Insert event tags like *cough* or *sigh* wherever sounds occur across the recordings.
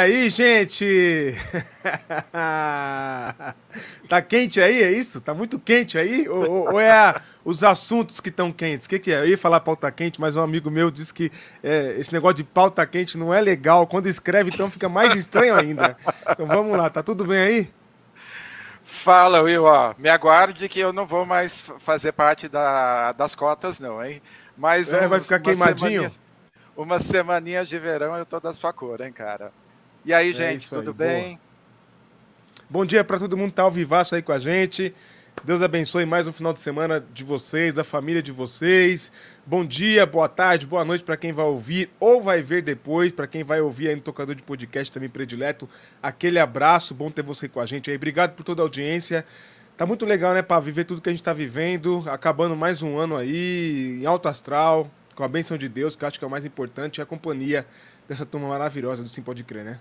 E aí, gente? *laughs* tá quente aí, é isso? Tá muito quente aí? Ou, ou é a, os assuntos que estão quentes? O que, que, é? Eu ia falar pauta quente, mas um amigo meu disse que é, esse negócio de pauta quente não é legal. Quando escreve, então fica mais estranho ainda. Então vamos lá, tá tudo bem aí? Fala, Will, ó, me aguarde que eu não vou mais fazer parte da, das cotas, não, hein? Mas é, vai ficar queimadinho? Semaninhas, umas semaninhas de verão eu tô da sua cor, hein, cara? E aí, é gente, é tudo aí, bem? Boa. Bom dia para todo mundo que tá ao vivaço aí com a gente. Deus abençoe mais um final de semana de vocês, da família de vocês. Bom dia, boa tarde, boa noite para quem vai ouvir ou vai ver depois, para quem vai ouvir aí no tocador de podcast também predileto. Aquele abraço, bom ter você com a gente aí. Obrigado por toda a audiência. Tá muito legal, né, para viver tudo que a gente tá vivendo, acabando mais um ano aí em alto astral, com a benção de Deus, que acho que é o mais importante, e a companhia dessa turma maravilhosa do Sim Pode Crer, né?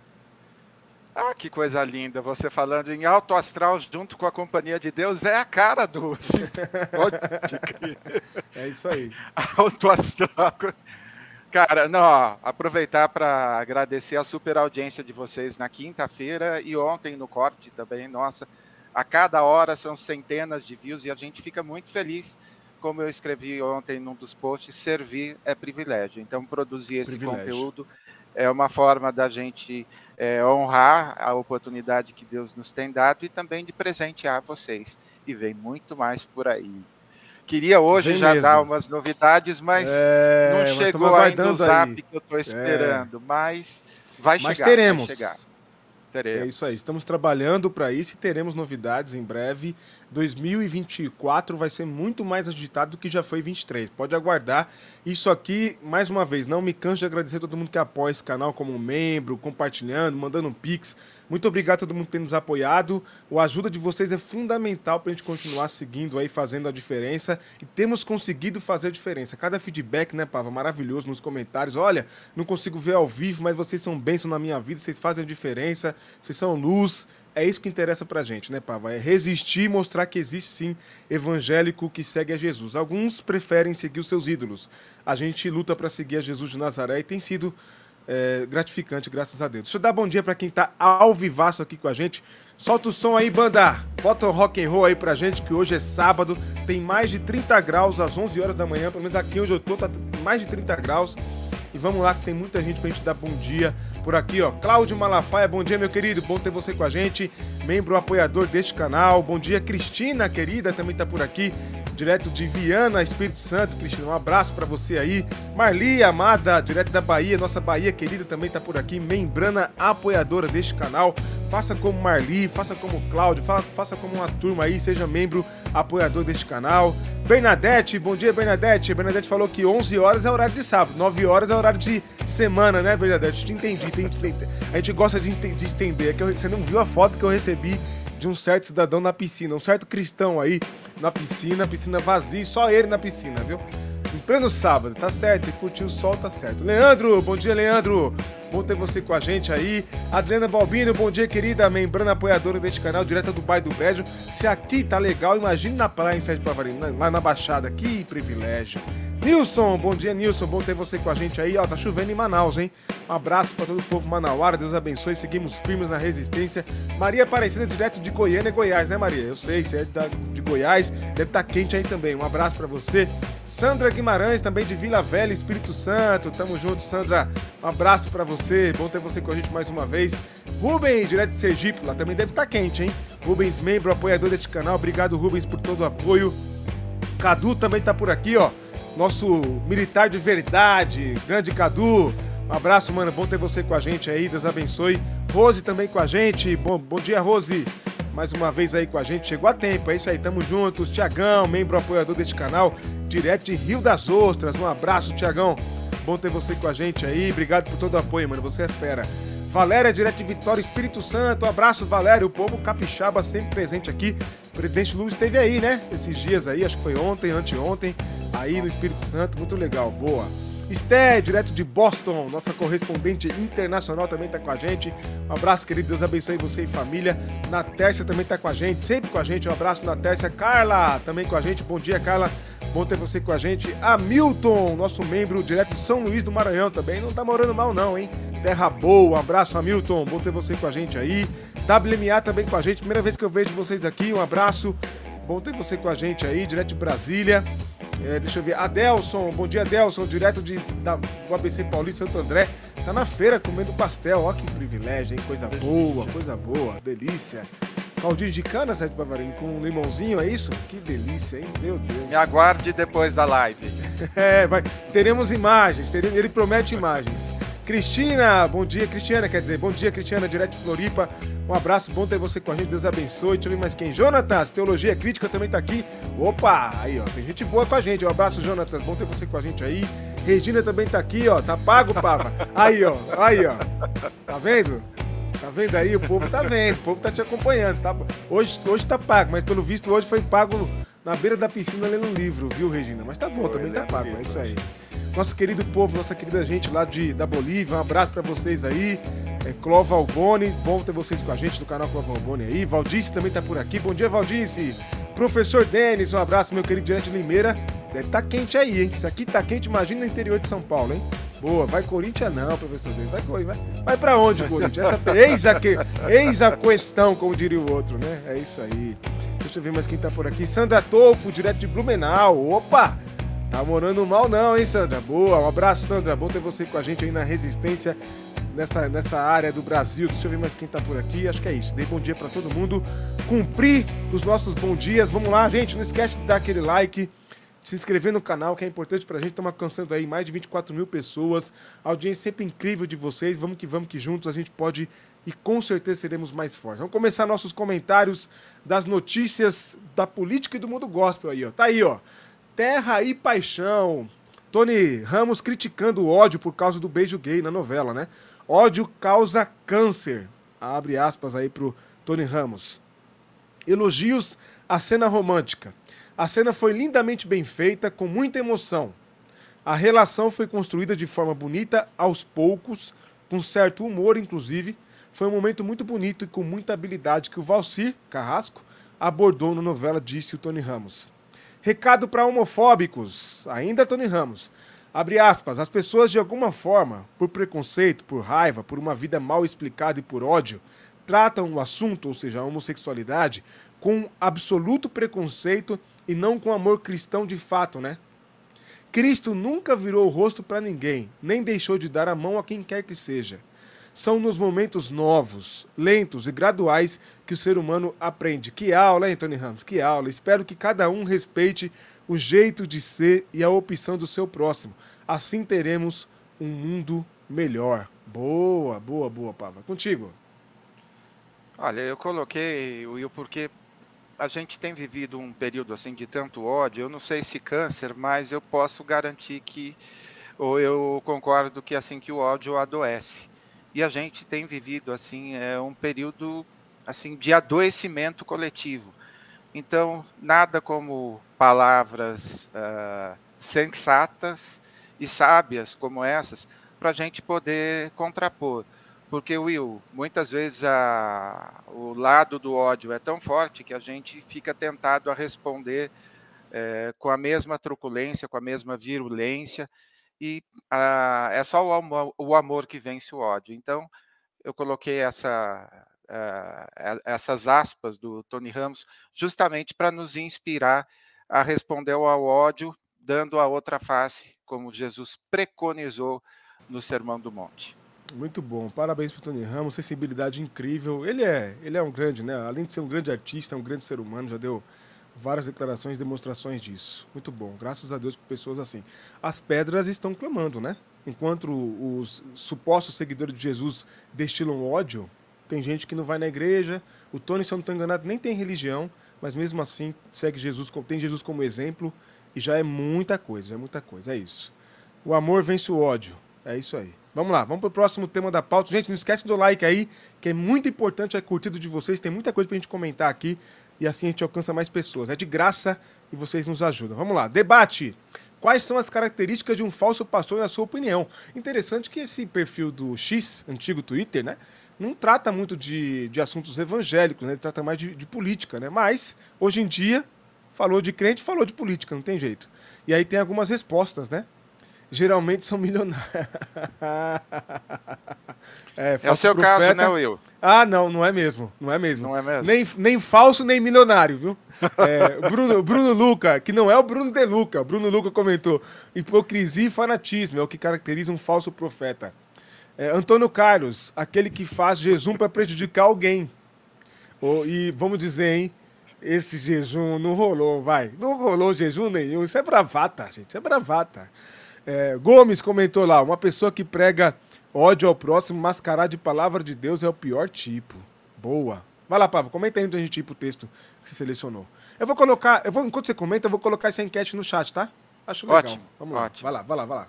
Ah, que coisa linda. Você falando em alto astral junto com a companhia de Deus é a cara do *laughs* Sim Pode Crer. É isso aí. Alto astral. Cara, não, ó, aproveitar para agradecer a super audiência de vocês na quinta-feira e ontem no corte também. Nossa, a cada hora são centenas de views e a gente fica muito feliz como eu escrevi ontem num dos posts, servir é privilégio. Então, produzir esse privilégio. conteúdo é uma forma da gente é, honrar a oportunidade que Deus nos tem dado e também de presentear vocês. E vem muito mais por aí. Queria hoje já mesmo. dar umas novidades, mas é, não chegou ainda o zap aí. que eu estou esperando. É. Mas vai mas chegar. Teremos. Vai chegar. Teremos. É isso aí. Estamos trabalhando para isso e teremos novidades em breve. 2024 vai ser muito mais agitado do que já foi 23. Pode aguardar. Isso aqui, mais uma vez, não me canso de agradecer a todo mundo que apoia esse canal como membro, compartilhando, mandando um pix. Muito obrigado a todo mundo que tem nos apoiado. A ajuda de vocês é fundamental para a gente continuar seguindo aí, fazendo a diferença. E temos conseguido fazer a diferença. Cada feedback, né, Pava, maravilhoso nos comentários. Olha, não consigo ver ao vivo, mas vocês são bênção na minha vida, vocês fazem a diferença, vocês são luz. É isso que interessa pra gente, né, Pava? É resistir e mostrar que existe sim evangélico que segue a Jesus. Alguns preferem seguir os seus ídolos. A gente luta para seguir a Jesus de Nazaré e tem sido é, gratificante, graças a Deus. Deixa eu dar bom dia para quem tá ao vivaço aqui com a gente. Solta o som aí, banda. Bota o rock and roll aí pra gente, que hoje é sábado. Tem mais de 30 graus às 11 horas da manhã. Pelo menos aqui onde eu tô, tá mais de 30 graus. E vamos lá, que tem muita gente pra gente dar bom dia por aqui, ó. Cláudio Malafaia, bom dia, meu querido. Bom ter você com a gente. Membro apoiador deste canal. Bom dia, Cristina, querida, também tá por aqui. Direto de Viana, Espírito Santo, Cristina. Um abraço para você aí. Marli, amada, direto da Bahia, nossa Bahia querida também tá por aqui. Membrana apoiadora deste canal. Faça como Marli, faça como Cláudio, faça como uma turma aí, seja membro apoiador deste canal. Bernadette, bom dia, Bernadette. Bernadette falou que 11 horas é horário de sábado, 9 horas é horário de semana, né, Bernadette? Te entendi, entendi. A gente gosta de, de estender. É que eu, você não viu a foto que eu recebi de um certo cidadão na piscina, um certo cristão aí na piscina, piscina vazia, só ele na piscina, viu? Em pleno sábado, tá certo, e curtir o sol, tá certo. Leandro, bom dia, Leandro. Bom ter você com a gente aí. Adriana Balbino, bom dia, querida. Membrana apoiadora deste canal, direto do bairro do Brejo. Se aqui tá legal, imagine na praia em Sérgio Pavarino, lá na Baixada. Que privilégio. Nilson, bom dia, Nilson. Bom ter você com a gente aí. Ó, tá chovendo em Manaus, hein? Um abraço para todo o povo manauara. Deus abençoe. Seguimos firmes na resistência. Maria Aparecida, direto de Goiânia, Goiás, né, Maria? Eu sei, você é de Goiás. Deve estar tá quente aí também. Um abraço para você. Sandra Guimarães, também de Vila Velha, Espírito Santo. Tamo junto, Sandra. Um abraço para você. Bom ter você com a gente mais uma vez. Rubens, direto de Sergipe. Lá também deve estar tá quente, hein? Rubens, membro, apoiador deste canal. Obrigado, Rubens, por todo o apoio. Cadu também tá por aqui, ó nosso militar de verdade, grande Cadu. Um abraço, mano. Bom ter você com a gente aí. Deus abençoe. Rose também com a gente. Bom, bom dia, Rose. Mais uma vez aí com a gente. Chegou a tempo. É isso aí. Tamo juntos. Tiagão, membro apoiador deste canal, direto de Rio das Ostras. Um abraço, Tiagão. Bom ter você com a gente aí. Obrigado por todo o apoio, mano. Você é fera. Valéria, direto de Vitória, Espírito Santo. Um abraço, Valéria. O povo capixaba sempre presente aqui. Presidente Lula esteve aí, né? Esses dias aí, acho que foi ontem, anteontem, aí no Espírito Santo. Muito legal, boa. Esté, direto de Boston, nossa correspondente internacional também está com a gente. Um abraço, querido. Deus abençoe você e família. Na Tércia também está com a gente, sempre com a gente. Um abraço na Tércia. Carla, também com a gente. Bom dia, Carla. Bom ter você com a gente. Hamilton, nosso membro direto de São Luís do Maranhão também. Não tá morando mal, não, hein? Terra boa. Um abraço, Hamilton. Bom ter você com a gente aí. WMA também com a gente. Primeira vez que eu vejo vocês aqui. Um abraço. Bom ter você com a gente aí, direto de Brasília. É, deixa eu ver. Adelson, bom dia, Adelson, direto de, da, do ABC Paulista Santo André. Tá na feira comendo pastel. Ó, que privilégio, hein? Coisa boa, coisa boa, delícia. Caldinho de cana, Sérgio Bavarini, com um limãozinho, é isso? Que delícia, hein? Meu Deus. Me aguarde depois da live. *laughs* é, vai. Teremos imagens, teremos, ele promete imagens. Cristina, bom dia, Cristiana, quer dizer, bom dia, Cristiana, direto de Floripa. Um abraço, bom ter você com a gente, Deus abençoe. Deixa eu ver mais quem. Jonatas, Teologia Crítica também tá aqui. Opa, aí ó, tem gente boa com a gente. Um abraço, Jonatas, bom ter você com a gente aí. Regina também tá aqui, ó, tá pago, Papa. Aí ó, aí ó, tá vendo? Tá vendo aí? O povo tá vendo, o povo tá te acompanhando. Tá? Hoje, hoje tá pago, mas pelo visto hoje foi pago na beira da piscina lendo um livro, viu, Regina? Mas tá bom, também tá pago, é isso aí nosso querido povo, nossa querida gente lá de, da Bolívia. Um abraço para vocês aí. É, Clova bom ter vocês com a gente do canal Clova Alboni aí. Valdice também tá por aqui. Bom dia, Valdice. Professor Denis, um abraço, meu querido direto de Limeira. Deve tá quente aí, hein? Isso aqui tá quente, imagina no interior de São Paulo, hein? Boa, vai Corinthians não, professor Denis. Vai, vai, vai pra onde, Corinthians? Essa, eis, a que, eis a questão, como diria o outro, né? É isso aí. Deixa eu ver mais quem tá por aqui. Sandra Tolfo, direto de Blumenau. Opa! Tá morando mal não, hein, Sandra? Boa, um abraço, Sandra. Bom ter você com a gente aí na Resistência, nessa, nessa área do Brasil. Deixa eu ver mais quem tá por aqui. Acho que é isso. Dei bom dia para todo mundo. Cumprir os nossos bons dias. Vamos lá, gente. Não esquece de dar aquele like, se inscrever no canal, que é importante pra gente. Estamos alcançando aí mais de 24 mil pessoas. A audiência sempre incrível de vocês. Vamos que vamos, que juntos a gente pode e com certeza seremos mais fortes. Vamos começar nossos comentários das notícias da política e do mundo gospel aí, ó. Tá aí, ó. Terra e Paixão. Tony Ramos criticando o ódio por causa do beijo gay na novela, né? Ódio causa câncer. Abre aspas aí pro Tony Ramos. Elogios à cena romântica. A cena foi lindamente bem feita, com muita emoção. A relação foi construída de forma bonita, aos poucos, com certo humor, inclusive. Foi um momento muito bonito e com muita habilidade que o Valcir Carrasco abordou na novela, disse o Tony Ramos. Recado para homofóbicos, ainda Tony Ramos. Abre aspas, as pessoas de alguma forma, por preconceito, por raiva, por uma vida mal explicada e por ódio, tratam o assunto, ou seja, a homossexualidade, com absoluto preconceito e não com amor cristão de fato, né? Cristo nunca virou o rosto para ninguém, nem deixou de dar a mão a quem quer que seja. São nos momentos novos, lentos e graduais que o ser humano aprende. Que aula, hein, Tony Ramos? Que aula. Espero que cada um respeite o jeito de ser e a opção do seu próximo. Assim teremos um mundo melhor. Boa, boa, boa, Pava. Contigo. Olha, eu coloquei, Will, porque a gente tem vivido um período assim de tanto ódio. Eu não sei se câncer, mas eu posso garantir que, ou eu concordo que assim que o ódio adoece e a gente tem vivido assim é um período assim de adoecimento coletivo. Então nada como palavras uh, sensatas e sábias como essas para a gente poder contrapor. Porque, Will, muitas vezes a, o lado do ódio é tão forte que a gente fica tentado a responder é, com a mesma truculência, com a mesma virulência, e ah, é só o o amor, que vence o ódio. Então, eu coloquei essa, uh, essas aspas do Tony Ramos justamente para nos inspirar a responder ao ódio, dando a outra face, como Jesus preconizou no Sermão do Monte. Muito bom, parabéns para Tony Ramos, sensibilidade incrível. Ele é, ele é um grande, né? Além de ser um grande artista, é um grande ser humano, já deu várias declarações, demonstrações disso. Muito bom, graças a Deus por pessoas assim. As pedras estão clamando, né? Enquanto os supostos seguidores de Jesus destilam ódio, tem gente que não vai na igreja. O Tony, se eu não estou enganado, nem tem religião, mas mesmo assim segue Jesus, tem Jesus como exemplo e já é muita coisa, é muita coisa, é isso. O amor vence o ódio, é isso aí. Vamos lá, vamos para o próximo tema da pauta. Gente, não esquece do like aí, que é muito importante a curtida de vocês. Tem muita coisa para a gente comentar aqui e assim a gente alcança mais pessoas. É de graça e vocês nos ajudam. Vamos lá, debate. Quais são as características de um falso pastor, na sua opinião? Interessante que esse perfil do X, antigo Twitter, né? Não trata muito de, de assuntos evangélicos, né? Ele trata mais de, de política, né? Mas, hoje em dia, Falou de crente, falou de política, não tem jeito. E aí tem algumas respostas, né? Geralmente são *laughs* milionários. é, é, o seu profeta. caso, né, Will? Ah, não, não é mesmo. Não é mesmo. Não é mesmo. Nem, nem falso, nem milionário, viu? *laughs* É, Bruno, Bruno Luca, que não é o Bruno De Luca. Bruno Luca comentou: hipocrisia e fanatismo é o que caracteriza um falso profeta. É, Antônio Carlos, aquele que faz jejum para prejudicar alguém. Oh, e vamos dizer, hein? Esse jejum não rolou, vai. Não rolou jejum nenhum. Isso é bravata, gente. Isso é bravata. É, Gomes comentou lá: uma pessoa que prega ódio ao próximo, mascarar de palavra de Deus é o pior tipo. Boa. Vai lá, Pablo, comenta aí onde a gente ir pro texto que você selecionou. Eu vou colocar, eu vou, enquanto você comenta, eu vou colocar essa enquete no chat, tá? Acho legal. Ótimo. Vamos lá. Ótimo. Vai lá, vai lá, vai lá.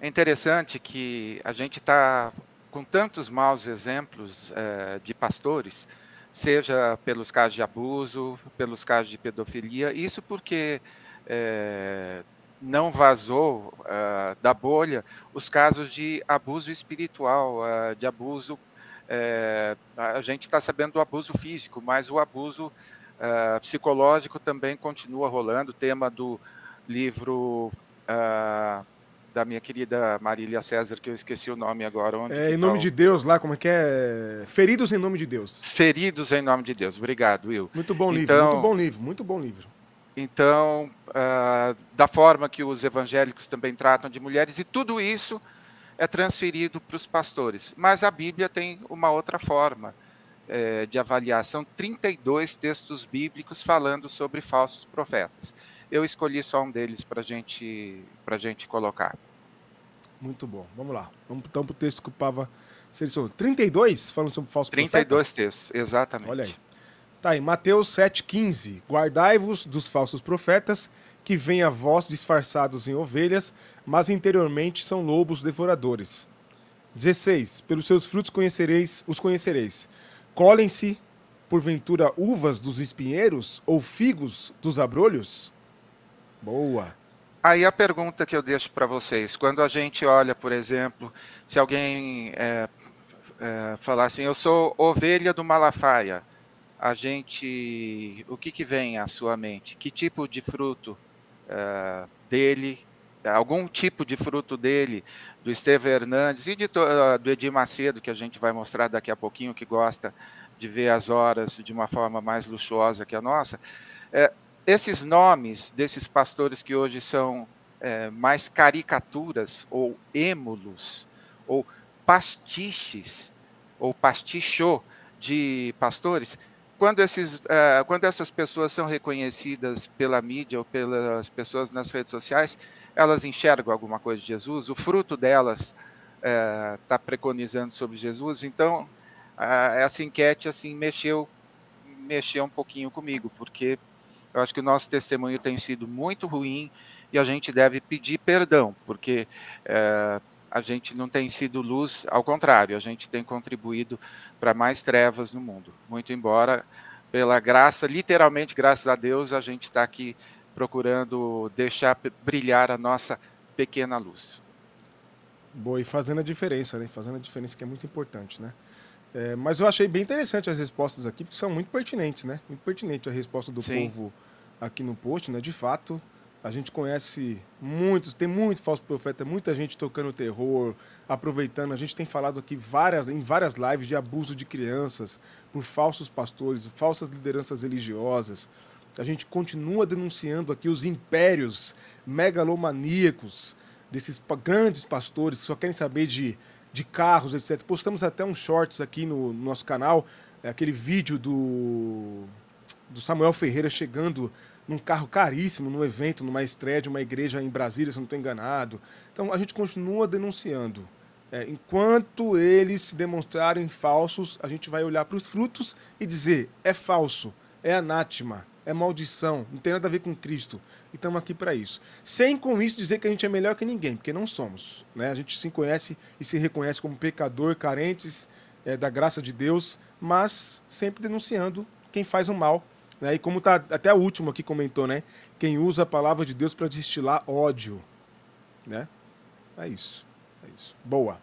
É interessante que a gente está com tantos maus exemplos é, de pastores seja pelos casos de abuso, pelos casos de pedofilia, isso porque é, não vazou uh, da bolha os casos de abuso espiritual, de abuso. A gente está sabendo do abuso físico, mas o abuso psicológico também continua rolando. O tema do livro da minha querida Marília César, que eu esqueci o nome agora. Onde é, em nome tá de Deus, lá, como é que é? Feridos em nome de Deus. Feridos em nome de Deus. Obrigado, Will. Muito bom livro, então, muito bom livro, muito bom livro. Então, uh, da forma que os evangélicos também tratam de mulheres, e tudo isso é transferido para os pastores. Mas a Bíblia tem uma outra forma é, de avaliar. São 32 textos bíblicos falando sobre falsos profetas. Eu escolhi só um deles para gente, a gente colocar. Muito bom. Vamos lá. Vamos então para o texto que o Pava selecionou. 32 falando sobre falso 32 profeta? textos, exatamente. Olha aí. Tá aí, Mateus 7,15. Guardai-vos dos falsos profetas, que vêm a vós disfarçados em ovelhas, mas interiormente são lobos devoradores. 16. Pelos seus frutos conhecereis, os conhecereis. Colhem-se, porventura, uvas dos espinheiros ou figos dos abrolhos? Boa. Aí a pergunta que eu deixo para vocês, quando a gente olha, por exemplo, se alguém é, é, falar assim, eu sou ovelha do Malafaia, a gente, o que, que vem à sua mente? Que tipo de fruto uh, dele, algum tipo de fruto dele, do Estevão Hernandes e de, uh, do Edir Macedo, que a gente vai mostrar daqui a pouquinho, que gosta de ver as horas de uma forma mais luxuosa que a nossa. Uh, esses nomes desses pastores que hoje são é, mais caricaturas ou émulos ou pastiches ou pastichô de pastores, quando, esses, uh, quando essas pessoas são reconhecidas pela mídia ou pelas pessoas nas redes sociais, elas enxergam alguma coisa de Jesus, o fruto delas está uh, preconizando sobre Jesus. Então, uh, essa enquete assim mexeu, mexeu um pouquinho comigo, porque eu acho que o nosso testemunho tem sido muito ruim e a gente deve pedir perdão, porque uh, a gente não tem sido luz, ao contrário, a gente tem contribuído para mais trevas no mundo. Muito embora, pela graça, literalmente, graças a Deus, a gente está aqui procurando deixar brilhar a nossa pequena luz. Boa, e fazendo a diferença, né? Fazendo a diferença que é muito importante, né? É, mas eu achei bem interessante as respostas aqui, porque são muito pertinentes, né? Muito pertinente a resposta do Sim. povo aqui no post, né? De fato, a gente conhece muitos, tem muito falso profeta, muita gente tocando terror, aproveitando. A gente tem falado aqui várias, em várias lives de abuso de crianças por falsos pastores, falsas lideranças religiosas. A gente continua denunciando aqui os impérios megalomaníacos desses grandes pastores que só querem saber de, de carros, etc. Postamos até uns shorts aqui no, no nosso canal, é aquele vídeo do, do Samuel Ferreira chegando num carro caríssimo, num evento, numa estreia de uma igreja em Brasília, se não estou enganado. Então a gente continua denunciando. É, enquanto eles se demonstrarem falsos, a gente vai olhar para os frutos e dizer: é falso, é anátema, é maldição, não tem nada a ver com Cristo. E estamos aqui para isso. Sem com isso dizer que a gente é melhor que ninguém, porque não somos. Né? A gente se conhece e se reconhece como pecador, carentes é, da graça de Deus, mas sempre denunciando quem faz o mal né? E como tá até o último aqui comentou, né? Quem usa a palavra de Deus para destilar ódio, né? É isso. É isso. Boa.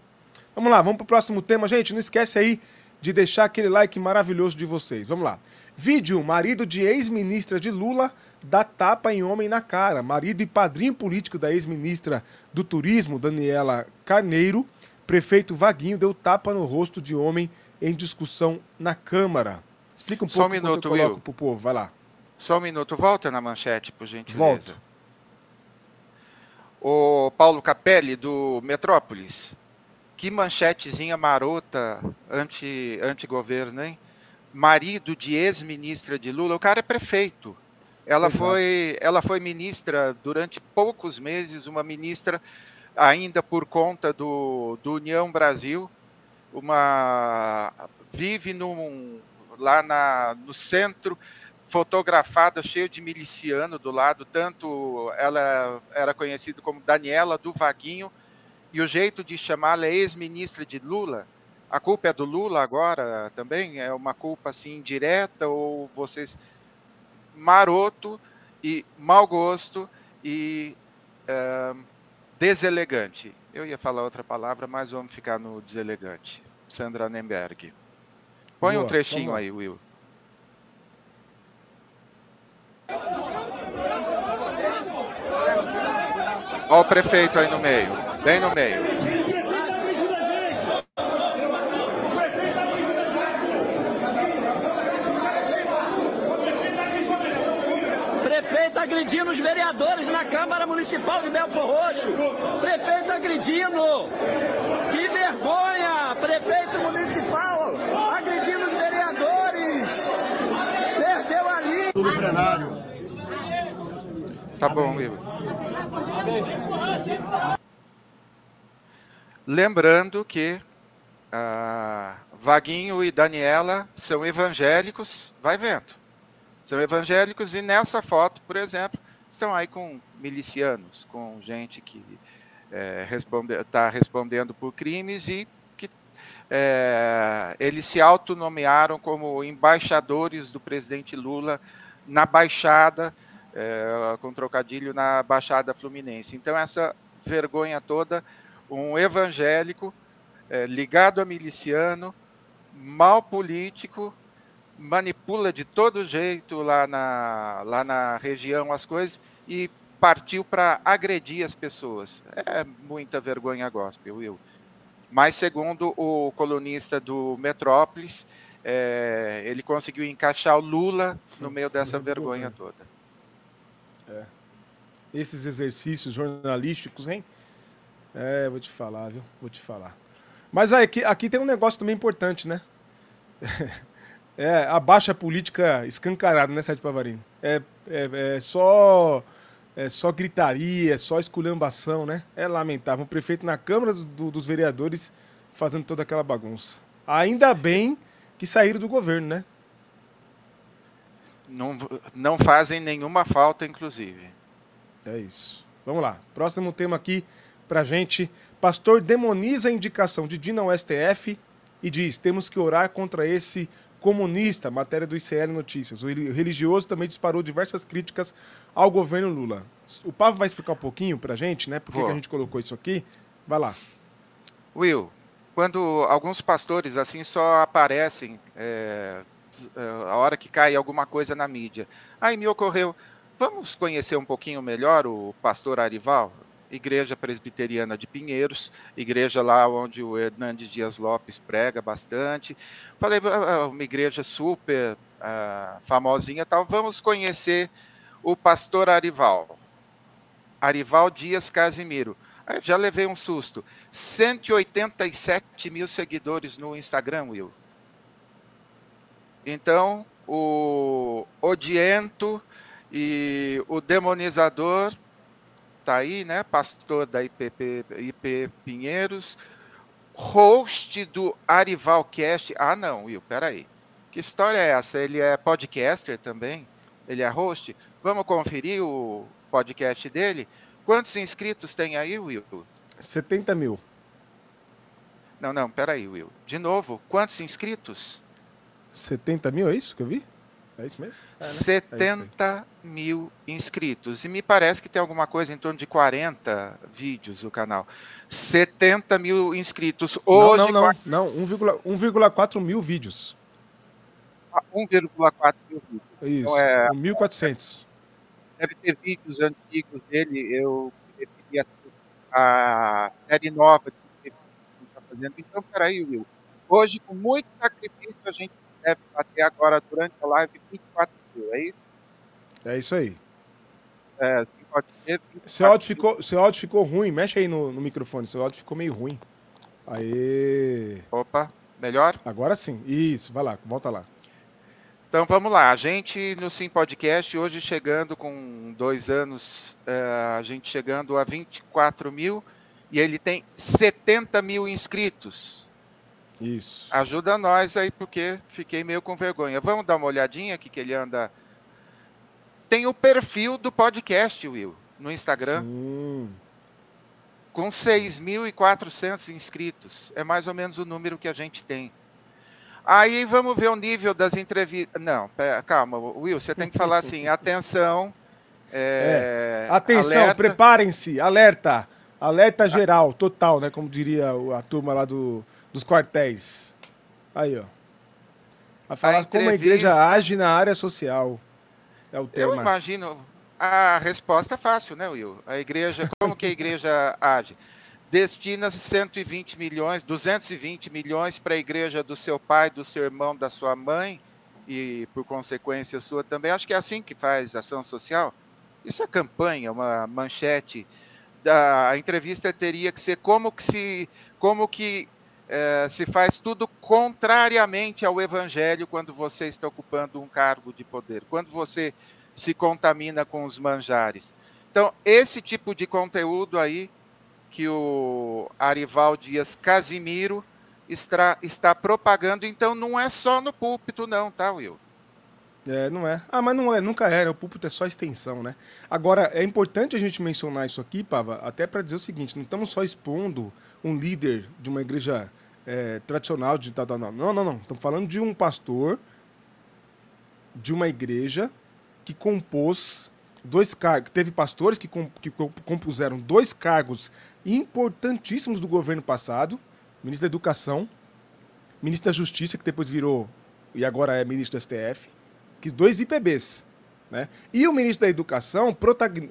Vamos lá, vamos para o próximo tema, gente. Não esquece aí de deixar aquele like maravilhoso de vocês. Vamos lá. Vídeo: marido de ex-ministra de Lula dá tapa em homem na cara. Marido e padrinho político da ex-ministra do Turismo, Daniela Carneiro, prefeito Vaguinho, deu tapa no rosto de homem em discussão na Câmara. Explica um Só pouco um minuto, eu coloco Will. pro povo. Vai lá. Só um minuto, volta na manchete, por gentileza. Volto. O Paulo Capelli, do Metrópolis. Que manchetezinha marota anti, anti-governo, hein? Marido de ex-ministra de Lula. O cara é prefeito. Ela Exato. foi, ela foi ministra durante poucos meses, uma ministra ainda por conta do, do União Brasil, uma vive num, lá na, no centro, fotografada, cheio de miliciano do lado, tanto ela era conhecida como Daniela do Vaguinho, e o jeito de chamá-la é ex-ministra de Lula. A culpa é do Lula agora também? É uma culpa assim direta ou vocês maroto e mau gosto e uh, deselegante. Eu ia falar outra palavra, mas vamos ficar no deselegante. Sandra Nemberg. Põe Boa, um trechinho aí, Will. Olha o prefeito aí no meio, bem no meio. Prefeito agredindo os vereadores na Câmara Municipal de Belfor Roxo. Prefeito agredindo. Que vergonha! Prefeito municipal agredindo os vereadores. Perdeu ali. Tá bom, Will. Lembrando que ah, Vaguinho e Daniela são evangélicos, vai vendo. São evangélicos e nessa foto, por exemplo, estão aí com milicianos, com gente que está respondendo por crimes e que é, eles se autonomearam como embaixadores do presidente Lula na Baixada, é, com trocadilho na Baixada Fluminense. Então, essa vergonha toda, um evangélico é, ligado a miliciano, mal político, manipula de todo jeito lá na, lá na região as coisas e partiu para agredir as pessoas. É muita vergonha gospel, Will. Mas, segundo o colunista do Metrópolis, é, ele conseguiu encaixar o Lula no meio dessa vergonha toda. É. Esses exercícios jornalísticos, hein? É, vou te falar, viu? Vou te falar. Mas aí, aqui, aqui tem um negócio também importante, né? *laughs* É a baixa política escancarada, né, Sérgio Pavarino? É, é, é só é só gritaria, é só esculhambação, né? É lamentável. O prefeito na Câmara do, dos Vereadores fazendo toda aquela bagunça. Ainda bem que saíram do governo, né? Não, não fazem nenhuma falta, inclusive. É isso. Vamos lá. Próximo tema aqui pra gente. Pastor demoniza a indicação de Dina ao STF e diz: temos que orar contra esse comunista. Matéria do ICL Notícias. O religioso também disparou diversas críticas ao governo Lula. O Pavo vai explicar um pouquinho pra gente, né? Por que que a gente colocou isso aqui? Vai lá. Will, quando alguns pastores assim só aparecem é, a hora que cai alguma coisa na mídia, aí me ocorreu, vamos conhecer um pouquinho melhor o pastor Arival, Igreja Presbiteriana de Pinheiros, igreja lá onde o Hernandes Dias Lopes prega bastante. Falei, uma igreja super uh, famosinha tal, vamos conhecer o pastor Arival. Arival Dias Casimiro. Aí já levei um susto. 187 mil seguidores no Instagram, Will. Então, o odiento e o demonizador tá aí, né? Pastor da IPP, IP Pinheiros, host do Arivalcast. Ah, não, Will, peraí. Que história é essa? Ele é podcaster também? Ele é host? Vamos conferir o podcast dele? Quantos inscritos tem aí, Will? 70 mil. Não, não, peraí, Will. De novo, quantos inscritos? 70 mil, é isso que eu vi? É isso mesmo? É, né? 70 é mil inscritos. E me parece que tem alguma coisa em torno de 40 vídeos o canal. 70 mil inscritos. Hoje, não, não, não. 1,4 mil vídeos. 1,4 ah, mil vídeos. Isso, então é, 1.400. Deve ter vídeos antigos dele. Eu queria a série nova que ele está fazendo. Então, peraí, Will. Hoje, com muito sacrifício, a gente deve bater agora durante a live 24 mil, é isso? É isso aí. É, pode ser. Seu áudio, ficou, seu áudio ficou ruim, mexe aí no, no microfone, seu áudio ficou meio ruim. Aí. Opa, melhor? Agora sim. Isso, vai lá, volta lá. Então vamos lá, a gente no Sim Podcast, hoje chegando com dois anos, é, a gente chegando a 24 mil e ele tem 70 mil inscritos. Isso. Ajuda nós aí, porque fiquei meio com vergonha. Vamos dar uma olhadinha aqui que ele anda. Tem o perfil do podcast, Will, no Instagram. Sim. Com 6.400 inscritos. É mais ou menos o número que a gente tem. Aí vamos ver o nível das entrevistas. Não, pera, calma, Will, você tem que falar assim: *laughs* atenção. É... É. Atenção, preparem-se, alerta. Alerta geral, total, né? Como diria a turma lá do, dos quartéis. Aí, ó. A falar a como a igreja age na área social. É o tema. Eu imagino. A resposta é fácil, né, Will? A igreja, como que a igreja *laughs* age? Destina 120 milhões, 220 milhões para a igreja do seu pai, do seu irmão, da sua mãe e, por consequência, sua também. Acho que é assim que faz ação social. Isso é campanha, uma manchete. Da, a entrevista teria que ser como que se, como que é, se faz tudo contrariamente ao evangelho quando você está ocupando um cargo de poder, quando você se contamina com os manjares. Então, esse tipo de conteúdo aí que o Arival Dias Casimiro está, está propagando, então não é só no púlpito, não, tá, Will? É, não é. Ah, mas não é, nunca era. O púlpito é só extensão, né? Agora, é importante a gente mencionar isso aqui, Pava, até para dizer o seguinte: não estamos só expondo um líder de uma igreja é, tradicional de tal, tal, não. Não, não, não. Estamos falando de um pastor de uma igreja que compôs dois cargos. Teve pastores que, comp que compuseram dois cargos importantíssimos do governo passado: ministro da Educação, ministro da Justiça, que depois virou e agora é ministro do STF que dois IPBs. Né? E o ministro da Educação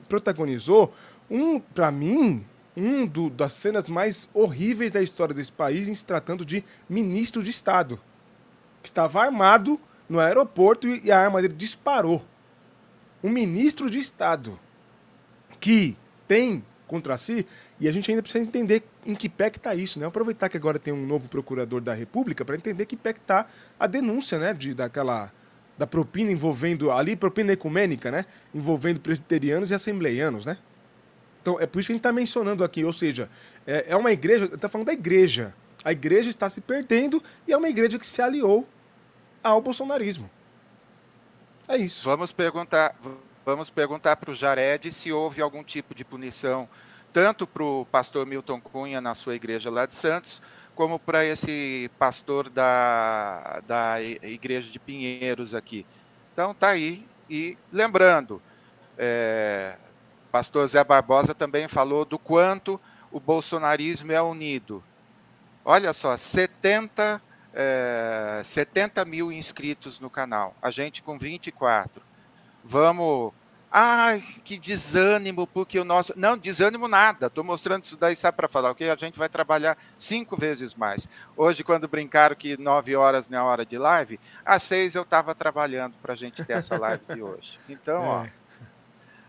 protagonizou um, para mim, um do, das cenas mais horríveis da história desse país em se tratando de ministro de Estado, que estava armado no aeroporto e a arma dele disparou. Um ministro de Estado que tem contra si, e a gente ainda precisa entender em que pé que está isso, né? Aproveitar que agora tem um novo procurador da República para entender que pé que está a denúncia, né, de, daquela da propina envolvendo ali, propina ecumênica, né? Envolvendo presbiterianos e assembleianos, né? Então é por isso que a gente está mencionando aqui, ou seja, é, é uma igreja, está falando da igreja. A igreja está se perdendo e é uma igreja que se aliou ao bolsonarismo. É isso. Vamos perguntar, vamos perguntar para o Jared se houve algum tipo de punição, tanto para o pastor Milton Cunha na sua igreja lá de Santos, como para esse pastor da, da igreja de Pinheiros aqui. Então tá aí. E lembrando, é, pastor Zé Barbosa também falou do quanto o bolsonarismo é unido. Olha só, 70, é, 70 mil inscritos no canal, a gente com 24. Vamos Ai, que desânimo, porque o nosso. Não, desânimo nada. Estou mostrando isso daí, sabe, para falar, ok? A gente vai trabalhar cinco vezes mais. Hoje, quando brincaram que nove horas não é hora de live, às seis eu estava trabalhando para a gente ter essa live de hoje. Então, é.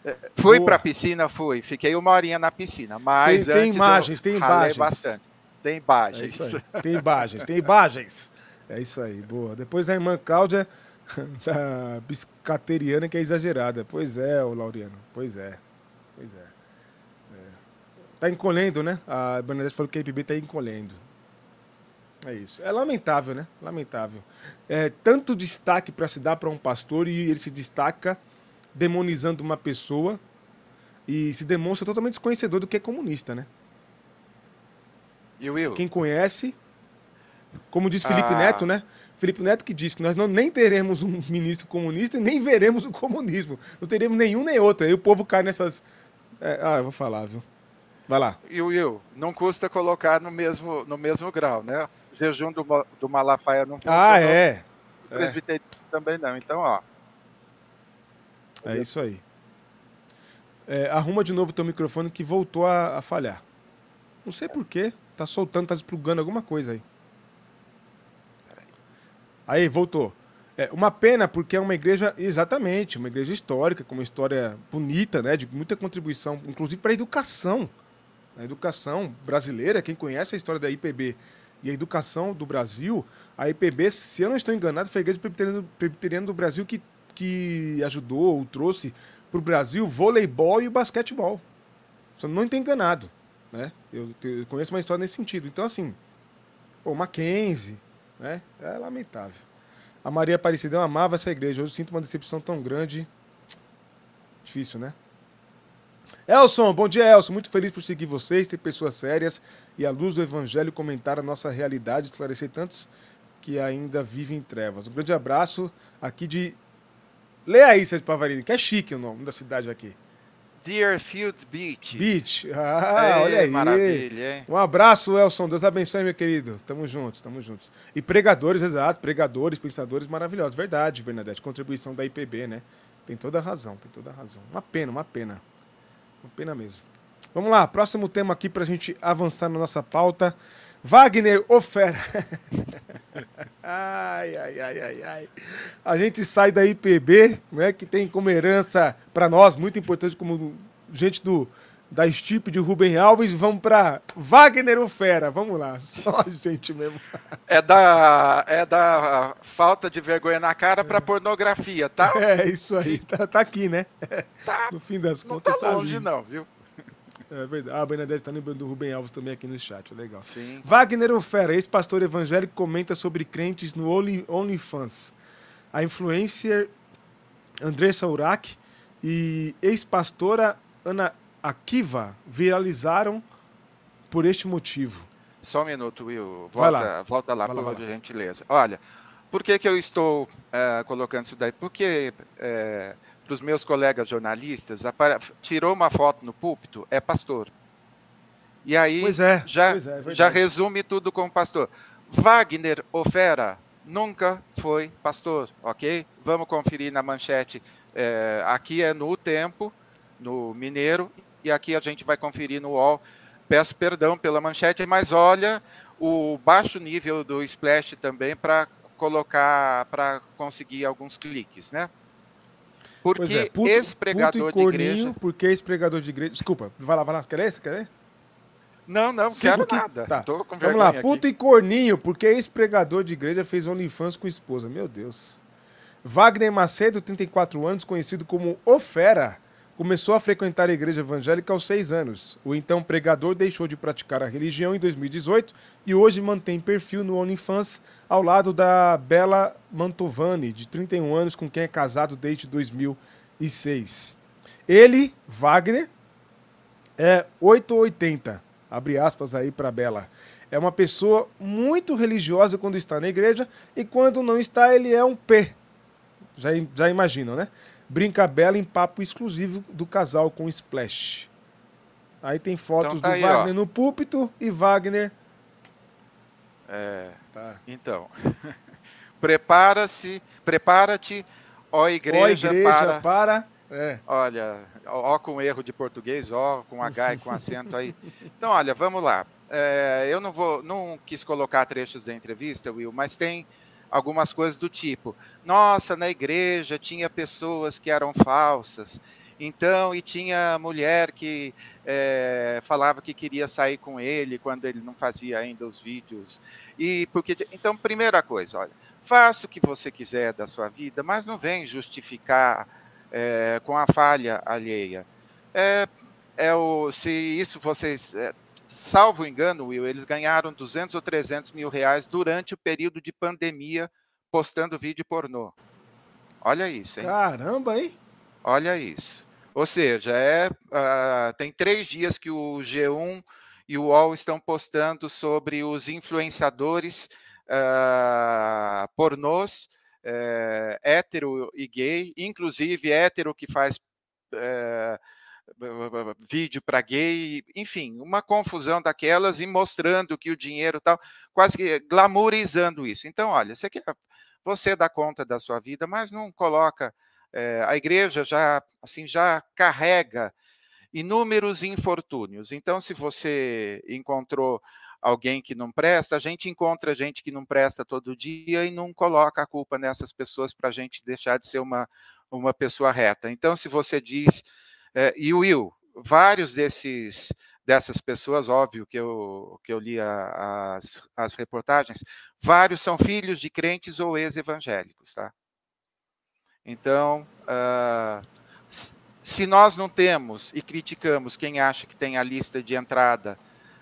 ó. Fui para a piscina, fui. Fiquei uma horinha na piscina, mas tem, tem imagens, tem imagens. bastante. Tem imagens. É tem imagens, tem imagens. É isso aí, boa. Depois a irmã Cláudia *laughs* da biscateriana que é exagerada. Pois é, o Laureano. Pois é. Pois é. é. Tá encolhendo, né? A Bernadette falou que a IPB tá encolhendo. É isso. É lamentável, né? Lamentável. É tanto destaque para se dar para um pastor e ele se destaca demonizando uma pessoa e se demonstra totalmente desconhecedor do que é comunista, né? E Will? Quem conhece Como diz Felipe ah. Neto, né? Felipe Neto que disse que nós não nem teremos um *laughs* ministro comunista e nem veremos o comunismo. Não teremos nenhum nem outro. Aí o povo cai nessas. É, ah, eu vou falar, viu? Vai lá. E o Will, não custa colocar no mesmo, no mesmo grau, né? O jejum do, do Malafaia não funciona. Ah, é. O presbiteriano é. também não. Então, ó. É isso aí. É, arruma de novo o teu microfone que voltou a, a falhar. Não sei porquê. Tá soltando, tá desplugando alguma coisa aí. Aí, voltou. É uma pena porque é uma igreja, exatamente, uma igreja histórica, com uma história bonita, né, de muita contribuição, inclusive para a educação. A educação brasileira, quem conhece a história da IPB e a educação do Brasil, a IPB, se eu não estou enganado, foi a igreja presbiteriana do Brasil que, que ajudou ou trouxe para o Brasil voleibol e o basquetebol. Se eu não estou enganado. Né? Eu, eu, conheço uma história nesse sentido. Então, assim, o Mackenzie, né? É lamentável. A Maria Aparecida, amava essa igreja. Hoje eu sinto uma decepção tão grande. Difícil, né? Elson, bom dia, Elson. Muito feliz por seguir vocês, ter pessoas sérias e, à luz do Evangelho, comentar a nossa realidade, esclarecer tantos que ainda vivem em trevas. Um grande abraço aqui de. Leia aí, Sérgio Pavarini, que é chique o nome da cidade aqui. Deerfield Beach. Beach. Ah, olha aí. Maravilha, hein? Um abraço, Elson. Deus abençoe, meu querido. Tamo juntos, tamo juntos. E pregadores, exato, pregadores, pensadores maravilhosos. Verdade, Bernadette. Contribuição da IPB, né? Tem toda a razão, tem toda a razão. Uma pena, uma pena. Uma pena mesmo. Vamos lá, próximo tema aqui pra gente avançar na nossa pauta. Wagner Ofera. *laughs* ai, ai, ai, ai, ai. A gente sai da IPB, né, que tem como herança para nós muito importante como gente do da estipe de Rubem Alves, vamos para Wagner Ofera. Vamos lá, *laughs* só a gente mesmo. É da é da falta de vergonha na cara para pornografia, tá? É, isso aí. Tá, tá, aqui, né? Tá. No fim das contas não tá, tá longe não, viu? É verdade. Ah, a Bernadette está lembrando do Rubem Alves também aqui no chat. Legal. Sim. Wagner Ofera, ex-pastor evangélico, comenta sobre crentes no OnlyFans. A influencer Andressa Urach e ex-pastora Ana Akiva viralizaram por este motivo. Só um minuto, Will. Volta lá, volta lá Vai por lá, gentileza. Olha, por que, que eu estou é, colocando isso daí? Porque é, para os meus colegas jornalistas, tirou uma foto no púlpito, é pastor. E aí é, já, é, já resume tudo com pastor. Wagner Ofera nunca foi pastor, ok? Vamos conferir na manchete. É, aqui é no Tempo, no Mineiro, e aqui a gente vai conferir no UOL. Peço perdão pela manchete, mas olha o baixo nível do Splash também para colocar, para conseguir alguns cliques, né? Porque é, puto, ex-pregador de igreja. Porque ex-pregador de igreja. Desculpa, vai lá, vai lá. Quer ler? Quer ler? Não, não, Sigo quero que... nada. Tá. Vamos lá, puto aqui. e corninho, porque ex-pregador de igreja fez OnlyFans com esposa. Meu Deus. Wagner Macedo, 34 anos, conhecido como O Fera, começou a frequentar a igreja evangélica aos seis anos. O então pregador deixou de praticar a religião em 2018 e hoje mantém perfil no OnlyFans ao lado da Bela Mantovani, de 31 anos, com quem é casado desde 2006. Ele, Wagner, é 880, abre aspas aí para Bela. É uma pessoa muito religiosa quando está na igreja e quando não está, ele é um P. Já, já imaginam, né? Brinca Bela em papo exclusivo do casal com Splash. Aí tem fotos então tá do aí, Wagner ó. no púlpito e Wagner. É. Tá. Então. *laughs* Prepara-se, prepara-te, ó igreja, ó igreja para. para... É. Olha, ó com erro de português, ó com H e com acento aí. *laughs* Então, olha, vamos lá. É, eu não vou, não quis colocar trechos da entrevista, Will, mas tem algumas coisas do tipo: nossa, na igreja tinha pessoas que eram falsas, então, e tinha mulher que é, falava que queria sair com ele quando ele não fazia ainda os vídeos. E porque, então, primeira coisa, olha, faça o que você quiser da sua vida, mas não vem justificar é, com a falha alheia. É, é o, se isso vocês é, salvo engano, Will, eles ganharam 200 ou 300 mil reais durante o período de pandemia postando vídeo pornô. Olha isso, hein? Caramba, hein? Olha isso. Ou seja, é, uh, tem três dias que o G1 e o UOL estão postando sobre os influenciadores uh, pornôs, uh, hétero e gay, inclusive hétero que faz uh, vídeo para gay, enfim, uma confusão daquelas e mostrando que o dinheiro tal, quase que glamourizando isso. Então, olha, você quer você dá conta da sua vida, mas não coloca é, a igreja já assim já carrega inúmeros infortúnios. Então, se você encontrou alguém que não presta, a gente encontra gente que não presta todo dia e não coloca a culpa nessas pessoas para a gente deixar de ser uma, uma pessoa reta. Então, se você diz, é, e Will, vários desses dessas pessoas, óbvio que eu, que eu li a, as, as reportagens, vários são filhos de crentes ou ex-evangélicos, tá? Então, uh, se nós não temos e criticamos quem acha que tem a lista de entrada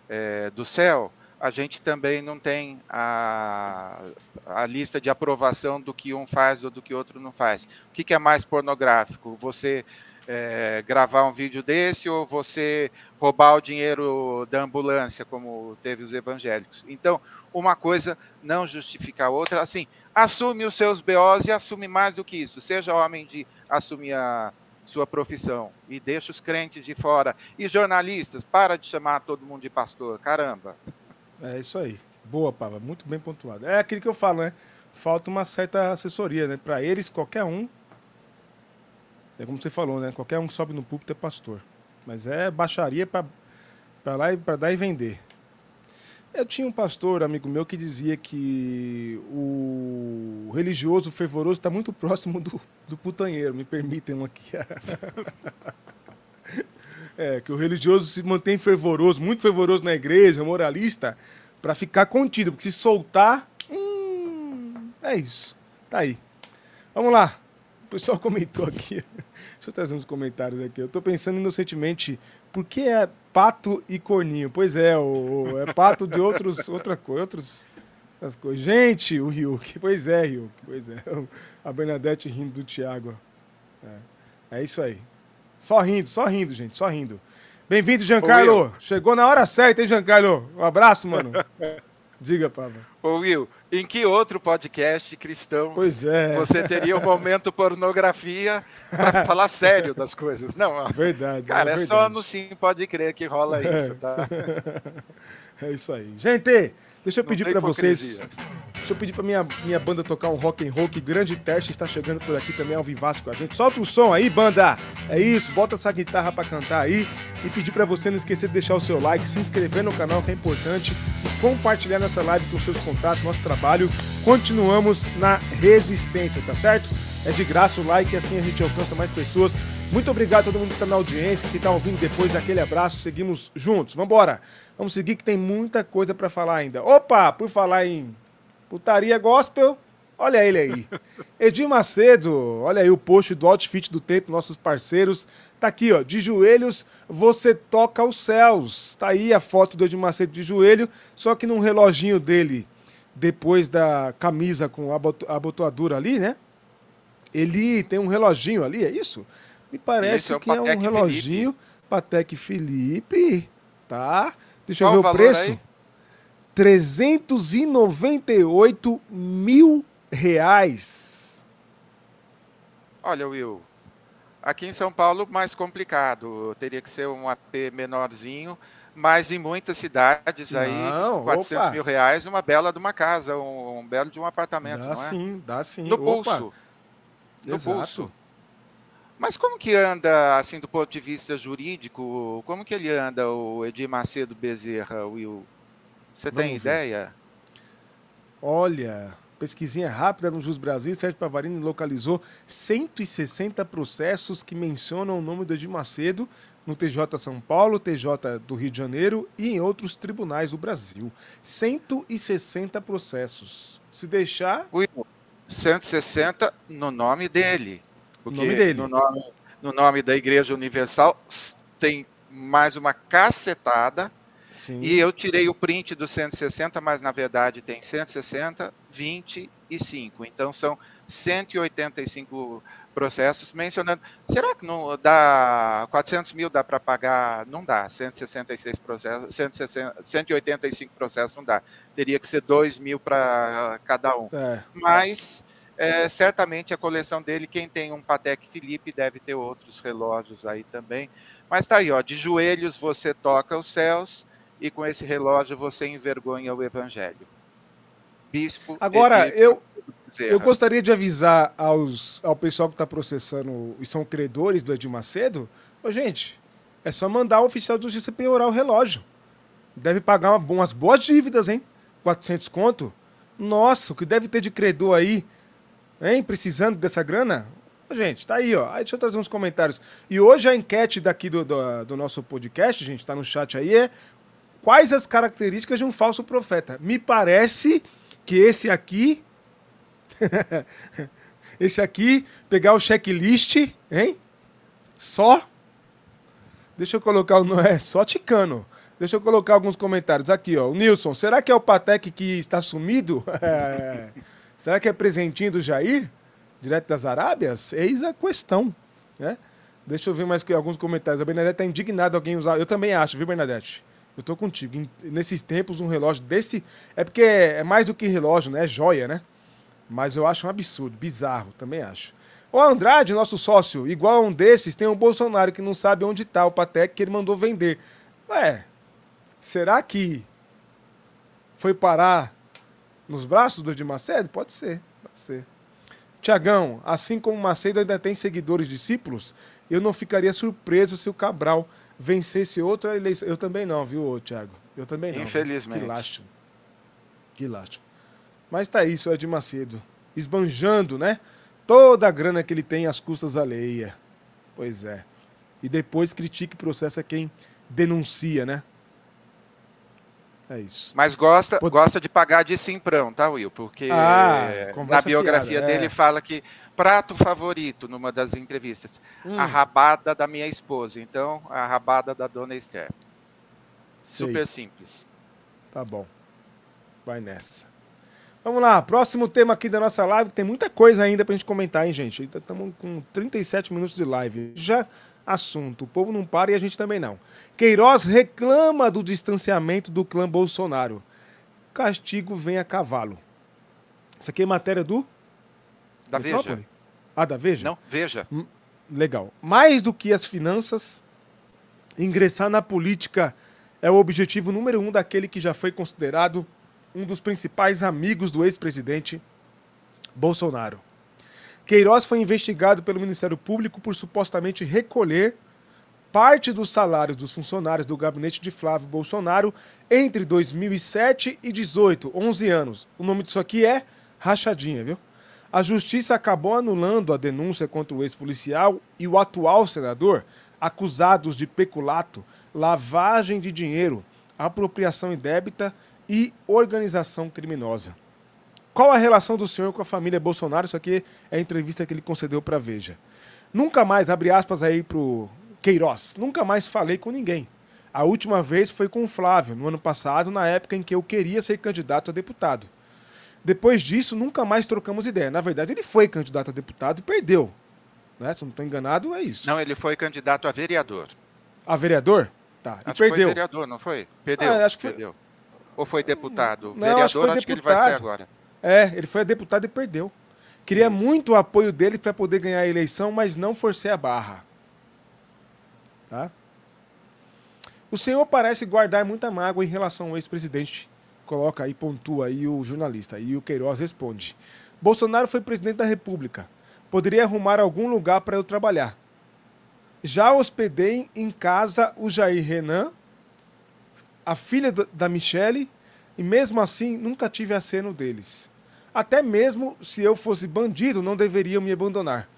é, do céu, a gente também não tem a, a lista de aprovação do que um faz ou do que outro não faz. O que, que é mais pornográfico? Você é, gravar um vídeo desse ou você roubar o dinheiro da ambulância, como teve os evangélicos. Então, uma coisa não justifica a outra. Assim, assume os seus BOs e assume mais do que isso. Seja homem de assumir a sua profissão e deixa os crentes de fora. E jornalistas, para de chamar todo mundo de pastor. Caramba. É isso aí. Boa, Pava. Muito bem pontuado. É aquilo que eu falo, né? Falta uma certa assessoria, né? Para eles, qualquer um é como você falou, né? Qualquer um que sobe no púlpito é pastor. Mas é baixaria para lá e para dar e vender. Eu tinha um pastor, amigo meu, que dizia que o religioso fervoroso está muito próximo do, do putanheiro. Me permitem aqui. *laughs* é, que o religioso se mantém fervoroso, muito fervoroso na igreja, moralista, para ficar contido. Porque se soltar, hum, é isso. Tá aí. Vamos lá pessoal comentou aqui. *laughs* Deixa eu trazer uns comentários aqui. Eu tô pensando inocentemente, por que é pato e corninho? Pois é, o, é pato de outros, outra coisa, outros as coisas. Gente, o Ryuk. Pois é, Ryuk. Pois é. *laughs* A Bernadette rindo do Thiago. É, é isso aí. Só rindo, só rindo, gente, só rindo. Bem-vindo, Giancarlo. Chegou na hora certa, hein, Giancarlo? Um abraço, mano. Diga, Pablo. Ô, Will, em que outro podcast cristão pois é. você teria o um momento pornografia para *laughs* falar sério das coisas? Não, verdade. Cara, é, é verdade. só no Sim Pode Crer que rola isso, tá? *laughs* É isso aí. Gente, deixa eu pedir para vocês. Deixa eu pedir para minha, minha banda tocar um rock and roll, que Grande Teste está chegando por aqui também ao vivaço com a gente. Solta o som aí, banda! É isso, bota essa guitarra para cantar aí. E pedir para você não esquecer de deixar o seu like, se inscrever no canal, que é importante, compartilhar nossa live com seus contatos, nosso trabalho. Continuamos na resistência, tá certo? É de graça o like, assim a gente alcança mais pessoas. Muito obrigado a todo mundo que está na audiência, que está ouvindo depois. Aquele abraço, seguimos juntos. Vambora! Vamos seguir que tem muita coisa para falar ainda. Opa, por falar em Putaria Gospel, olha ele aí. *laughs* Edir Macedo, olha aí o post do Outfit do Tempo, nossos parceiros. Tá aqui, ó, de joelhos você toca os céus. Tá aí a foto do Edir Macedo de joelho, só que num reloginho dele, depois da camisa com a abotoadura ali, né? Ele tem um reloginho ali, é isso? Me parece é que é um reloginho Felipe. Patek Felipe, tá? Deixa Qual eu ver o, o preço. Aí? 398 mil reais. Olha, Will, aqui em São Paulo mais complicado. Teria que ser um AP menorzinho, mas em muitas cidades aí, não, 400 opa. mil reais, uma bela de uma casa, um, um belo de um apartamento, dá não é? sim, dá sim. No opa. No Exato. bolso. Mas como que anda, assim, do ponto de vista jurídico, como que ele anda, o Edir Macedo Bezerra, Will? Você Vamos tem ver. ideia? Olha, pesquisinha rápida no Jus Brasil, Sérgio Pavarini localizou 160 processos que mencionam o nome do Edir Macedo no TJ São Paulo, TJ do Rio de Janeiro e em outros tribunais do Brasil. 160 processos. Se deixar. Will, 160 no nome dele. Porque nome dele. No nome, no nome da Igreja Universal tem mais uma cacetada Sim. E eu tirei o print do 160, mas na verdade tem 160, 20 e 5. Então são 185 processos mencionando. Será que não dá 400 mil dá para pagar? Não dá. 166 processos, 160, 185 processos não dá. Teria que ser 2 mil para cada um. É. Mas é, certamente a coleção dele, quem tem um Patek Philippe deve ter outros relógios aí também. Mas tá aí, ó, de joelhos você toca os céus e com esse relógio você envergonha o evangelho. Bispo. Agora, eu, eu gostaria de avisar aos, ao pessoal que está processando e são credores do Edir Macedo. Ô, gente, é só mandar o oficial de justiça penhorar o relógio. Deve pagar uma, umas boas dívidas, hein? 400 conto. Nossa, o que deve ter de credor aí, hein? Precisando dessa grana? Gente, tá aí, ó. Aí deixa eu trazer uns comentários. E hoje a enquete daqui do, do, do nosso podcast, gente, tá no chat aí, é quais as características de um falso profeta? Me parece que esse aqui. *laughs* esse aqui, pegar o checklist, hein? Só. Deixa eu colocar o. *laughs* É, só ticano. Deixa eu colocar alguns comentários aqui, ó. O Nilson, será que é o Patek que está sumido? *laughs* É. Será que é presentinho do Jair? Direto das Arábias? Eis a questão, né? Deixa eu ver mais que alguns comentários. A Bernadette está indignada alguém usar. Eu também acho, viu, Bernadette? Eu tô contigo. Nesses tempos, um relógio desse. É porque é mais do que relógio, né? É joia, né? Mas eu acho um absurdo, bizarro, também acho. O Andrade, nosso sócio, igual a um desses, tem um Bolsonaro que não sabe onde tá o Patek que ele mandou vender. Ué, será que foi parar nos braços do Edir Macedo? Pode ser, pode ser. Tiagão, assim como Macedo ainda tem seguidores discípulos, eu não ficaria surpreso se o Cabral vencesse outra eleição. Eu também não, viu, Thiago? Eu também não. Infelizmente. Que lástima. Que lástima. Mas tá isso, é de Macedo. Esbanjando, né? Toda a grana que ele tem às custas alheia. Pois é. E depois critica e processa quem denuncia, né? É isso. Mas gosta, gosta de pagar de simprão, tá, Will? Porque ah, na biografia fiada, dele é. fala que prato favorito numa das entrevistas, hum. a rabada da minha esposa. Então, a rabada da dona Esther. Sei. Super simples. Tá bom. Vai nessa. Vamos lá, próximo tema aqui da nossa live. Tem muita coisa ainda pra gente comentar, hein, gente? Estamos com 37 minutos de live. Já assunto. O povo não para e a gente também não. Queiroz reclama do distanciamento do clã Bolsonaro. Castigo vem a cavalo. Isso aqui é matéria do? Da Veja. Ah, da Veja? Não, Veja. Hum, legal. Mais do que as finanças, ingressar na política é o objetivo número um daquele que já foi considerado um dos principais amigos do ex-presidente Bolsonaro. Queiroz foi investigado pelo Ministério Público por supostamente recolher parte dos salários dos funcionários do gabinete de Flávio Bolsonaro entre 2007 e 18, 11 anos. O nome disso aqui é rachadinha, viu? A justiça acabou anulando a denúncia contra o ex-policial e o atual senador, acusados de peculato, lavagem de dinheiro, apropriação indébita e organização criminosa. Qual a relação do senhor com a família Bolsonaro? Isso aqui é a entrevista que ele concedeu para Veja. Nunca mais, abre aspas aí pro Queiroz, nunca mais falei com ninguém. A última vez foi com o Flávio, no ano passado, na época em que eu queria ser candidato a deputado. Depois disso, nunca mais trocamos ideia. Na verdade, ele foi candidato a deputado e perdeu. Né? Se eu não estou enganado, é isso. Não, ele foi candidato a vereador. A vereador? Tá. Acho e perdeu. Que foi vereador, não foi? Perdeu. Ah, acho que perdeu. Foi... Ou foi deputado? Não, vereador, acho, acho deputado. que ele vai ser agora. É, ele foi deputado e perdeu. Queria Isso. muito o apoio dele para poder ganhar a eleição, mas não forcei a barra. Tá? O senhor parece guardar muita mágoa em relação ao ex-presidente. Coloca aí, pontua aí o jornalista. E o Queiroz responde: Bolsonaro foi presidente da República. Poderia arrumar algum lugar para eu trabalhar. Já hospedei em casa o Jair Renan, a filha da Michele, e mesmo assim nunca tive aceno deles. Até mesmo se eu fosse bandido, não deveriam me abandonar.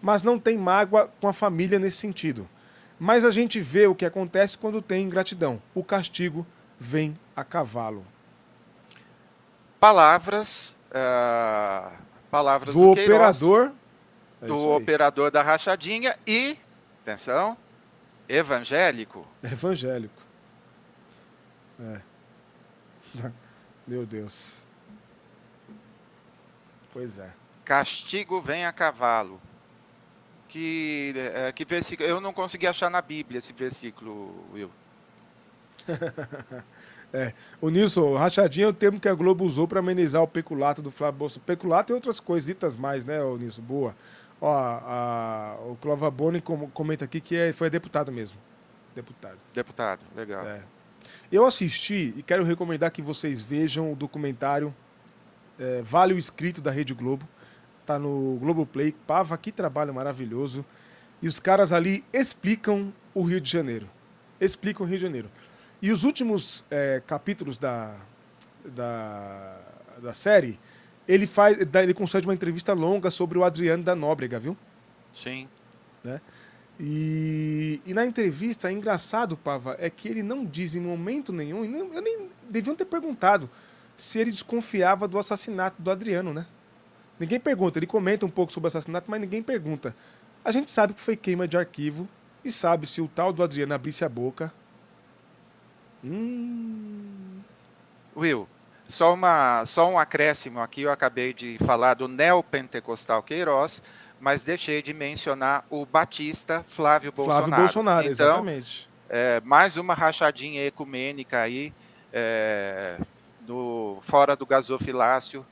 Mas não tem mágoa com a família nesse sentido. Mas a gente vê o que acontece quando tem ingratidão. O castigo vem a cavalo. Palavras. Uh, palavras do, do operador. É do operador da rachadinha e. Atenção. Evangélico. Evangélico. É. *laughs* Meu Deus. Pois é. Castigo vem a cavalo. Que, é, que versículo? Eu não consegui achar na Bíblia esse versículo, Will. *laughs* é, o Nilson, rachadinha é o termo que a Globo usou para amenizar o peculato do Flávio Bolsonaro. Peculato e outras coisitas mais, né, o Nilson? Boa. Ó, a, o Clova Boni comenta aqui que é, foi deputado mesmo. Deputado. Deputado, legal. É. Eu assisti e quero recomendar que vocês vejam o documentário é, Vale o Escrito da Rede Globo. Tá no Globoplay. Pava, que trabalho maravilhoso. E os caras ali explicam o Rio de Janeiro. Explicam o Rio de Janeiro. E os últimos é, capítulos da, da, da série, ele faz, ele concede uma entrevista longa sobre o Adriano da Nóbrega, viu? Sim. Né? E, e, na entrevista, é engraçado, Pava, é que ele não diz em momento nenhum, eu nem deviam ter perguntado se ele desconfiava do assassinato do Adriano, né? Ninguém pergunta, ele comenta um pouco sobre o assassinato, mas ninguém pergunta. A gente sabe que foi queima de arquivo e sabe se o tal do Adriano abrisse a boca. Hum... Will, só, uma, só um acréscimo aqui, eu acabei de falar do neopentecostal Queiroz, mas deixei de mencionar o Batista Flávio Bolsonaro. Flávio Bolsonaro, então, exatamente. É, mais uma rachadinha ecumênica aí, é, do, fora do gasofilácio,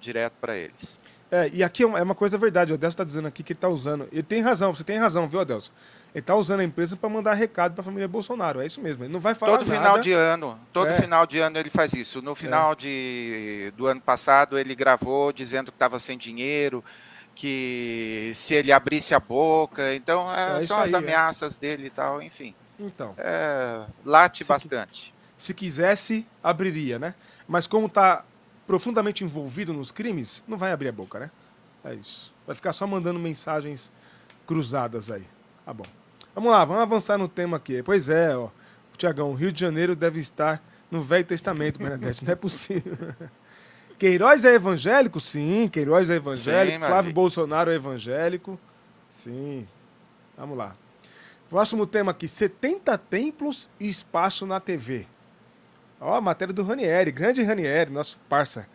direto para eles. É, e aqui é uma, é coisa verdade, o Adelson está dizendo aqui que ele está usando. Ele tem razão, você tem razão, viu, Adelson? Ele está usando a empresa para mandar recado para a família Bolsonaro, é isso mesmo. Ele não vai falar todo nada. final de ano, todo é. final de ano ele faz isso. No final é. de, do ano passado ele gravou dizendo que estava sem dinheiro, que se ele abrisse a boca, então é, é são as aí, é. ameaças dele e tal, enfim. Então. late se bastante. Se quisesse, abriria, né? Mas como está profundamente envolvido nos crimes, não vai abrir a boca, né? É isso. Vai ficar só mandando mensagens cruzadas aí. Tá bom. Vamos lá, vamos avançar no tema aqui. Pois é, ó. Tiagão, o Rio de Janeiro deve estar no Velho Testamento, Benedete. Não é possível. *laughs* Queiroz é evangélico? Sim, Queiroz é evangélico. Sim, Flávio Bolsonaro é evangélico. Sim. Vamos lá. Próximo tema aqui: 70 templos e espaço na TV. Ó, a matéria do Ranieri, grande Ranieri, nosso parça.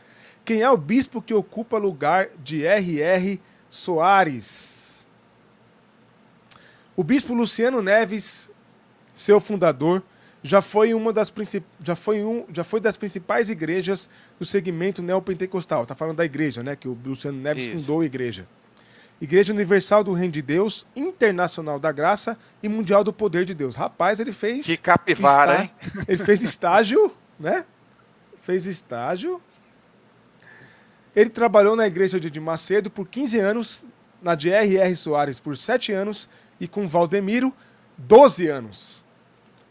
Quem é o bispo que ocupa lugar de R.R. Soares? O bispo Luciano Neves, seu fundador, já foi uma das já foi um, já foi das principais igrejas do segmento neopentecostal. Tá falando da igreja, né, que o Luciano Neves Isso. fundou a igreja. Igreja Universal do Reino de Deus, Internacional da Graça e Mundial do Poder de Deus. Rapaz, ele fez. Que capivara, hein? Ele fez estágio, né? Fez estágio. Ele trabalhou na igreja de Macedo por 15 anos, na de R.R. Soares por 7 anos e com Valdemiro, 12 anos.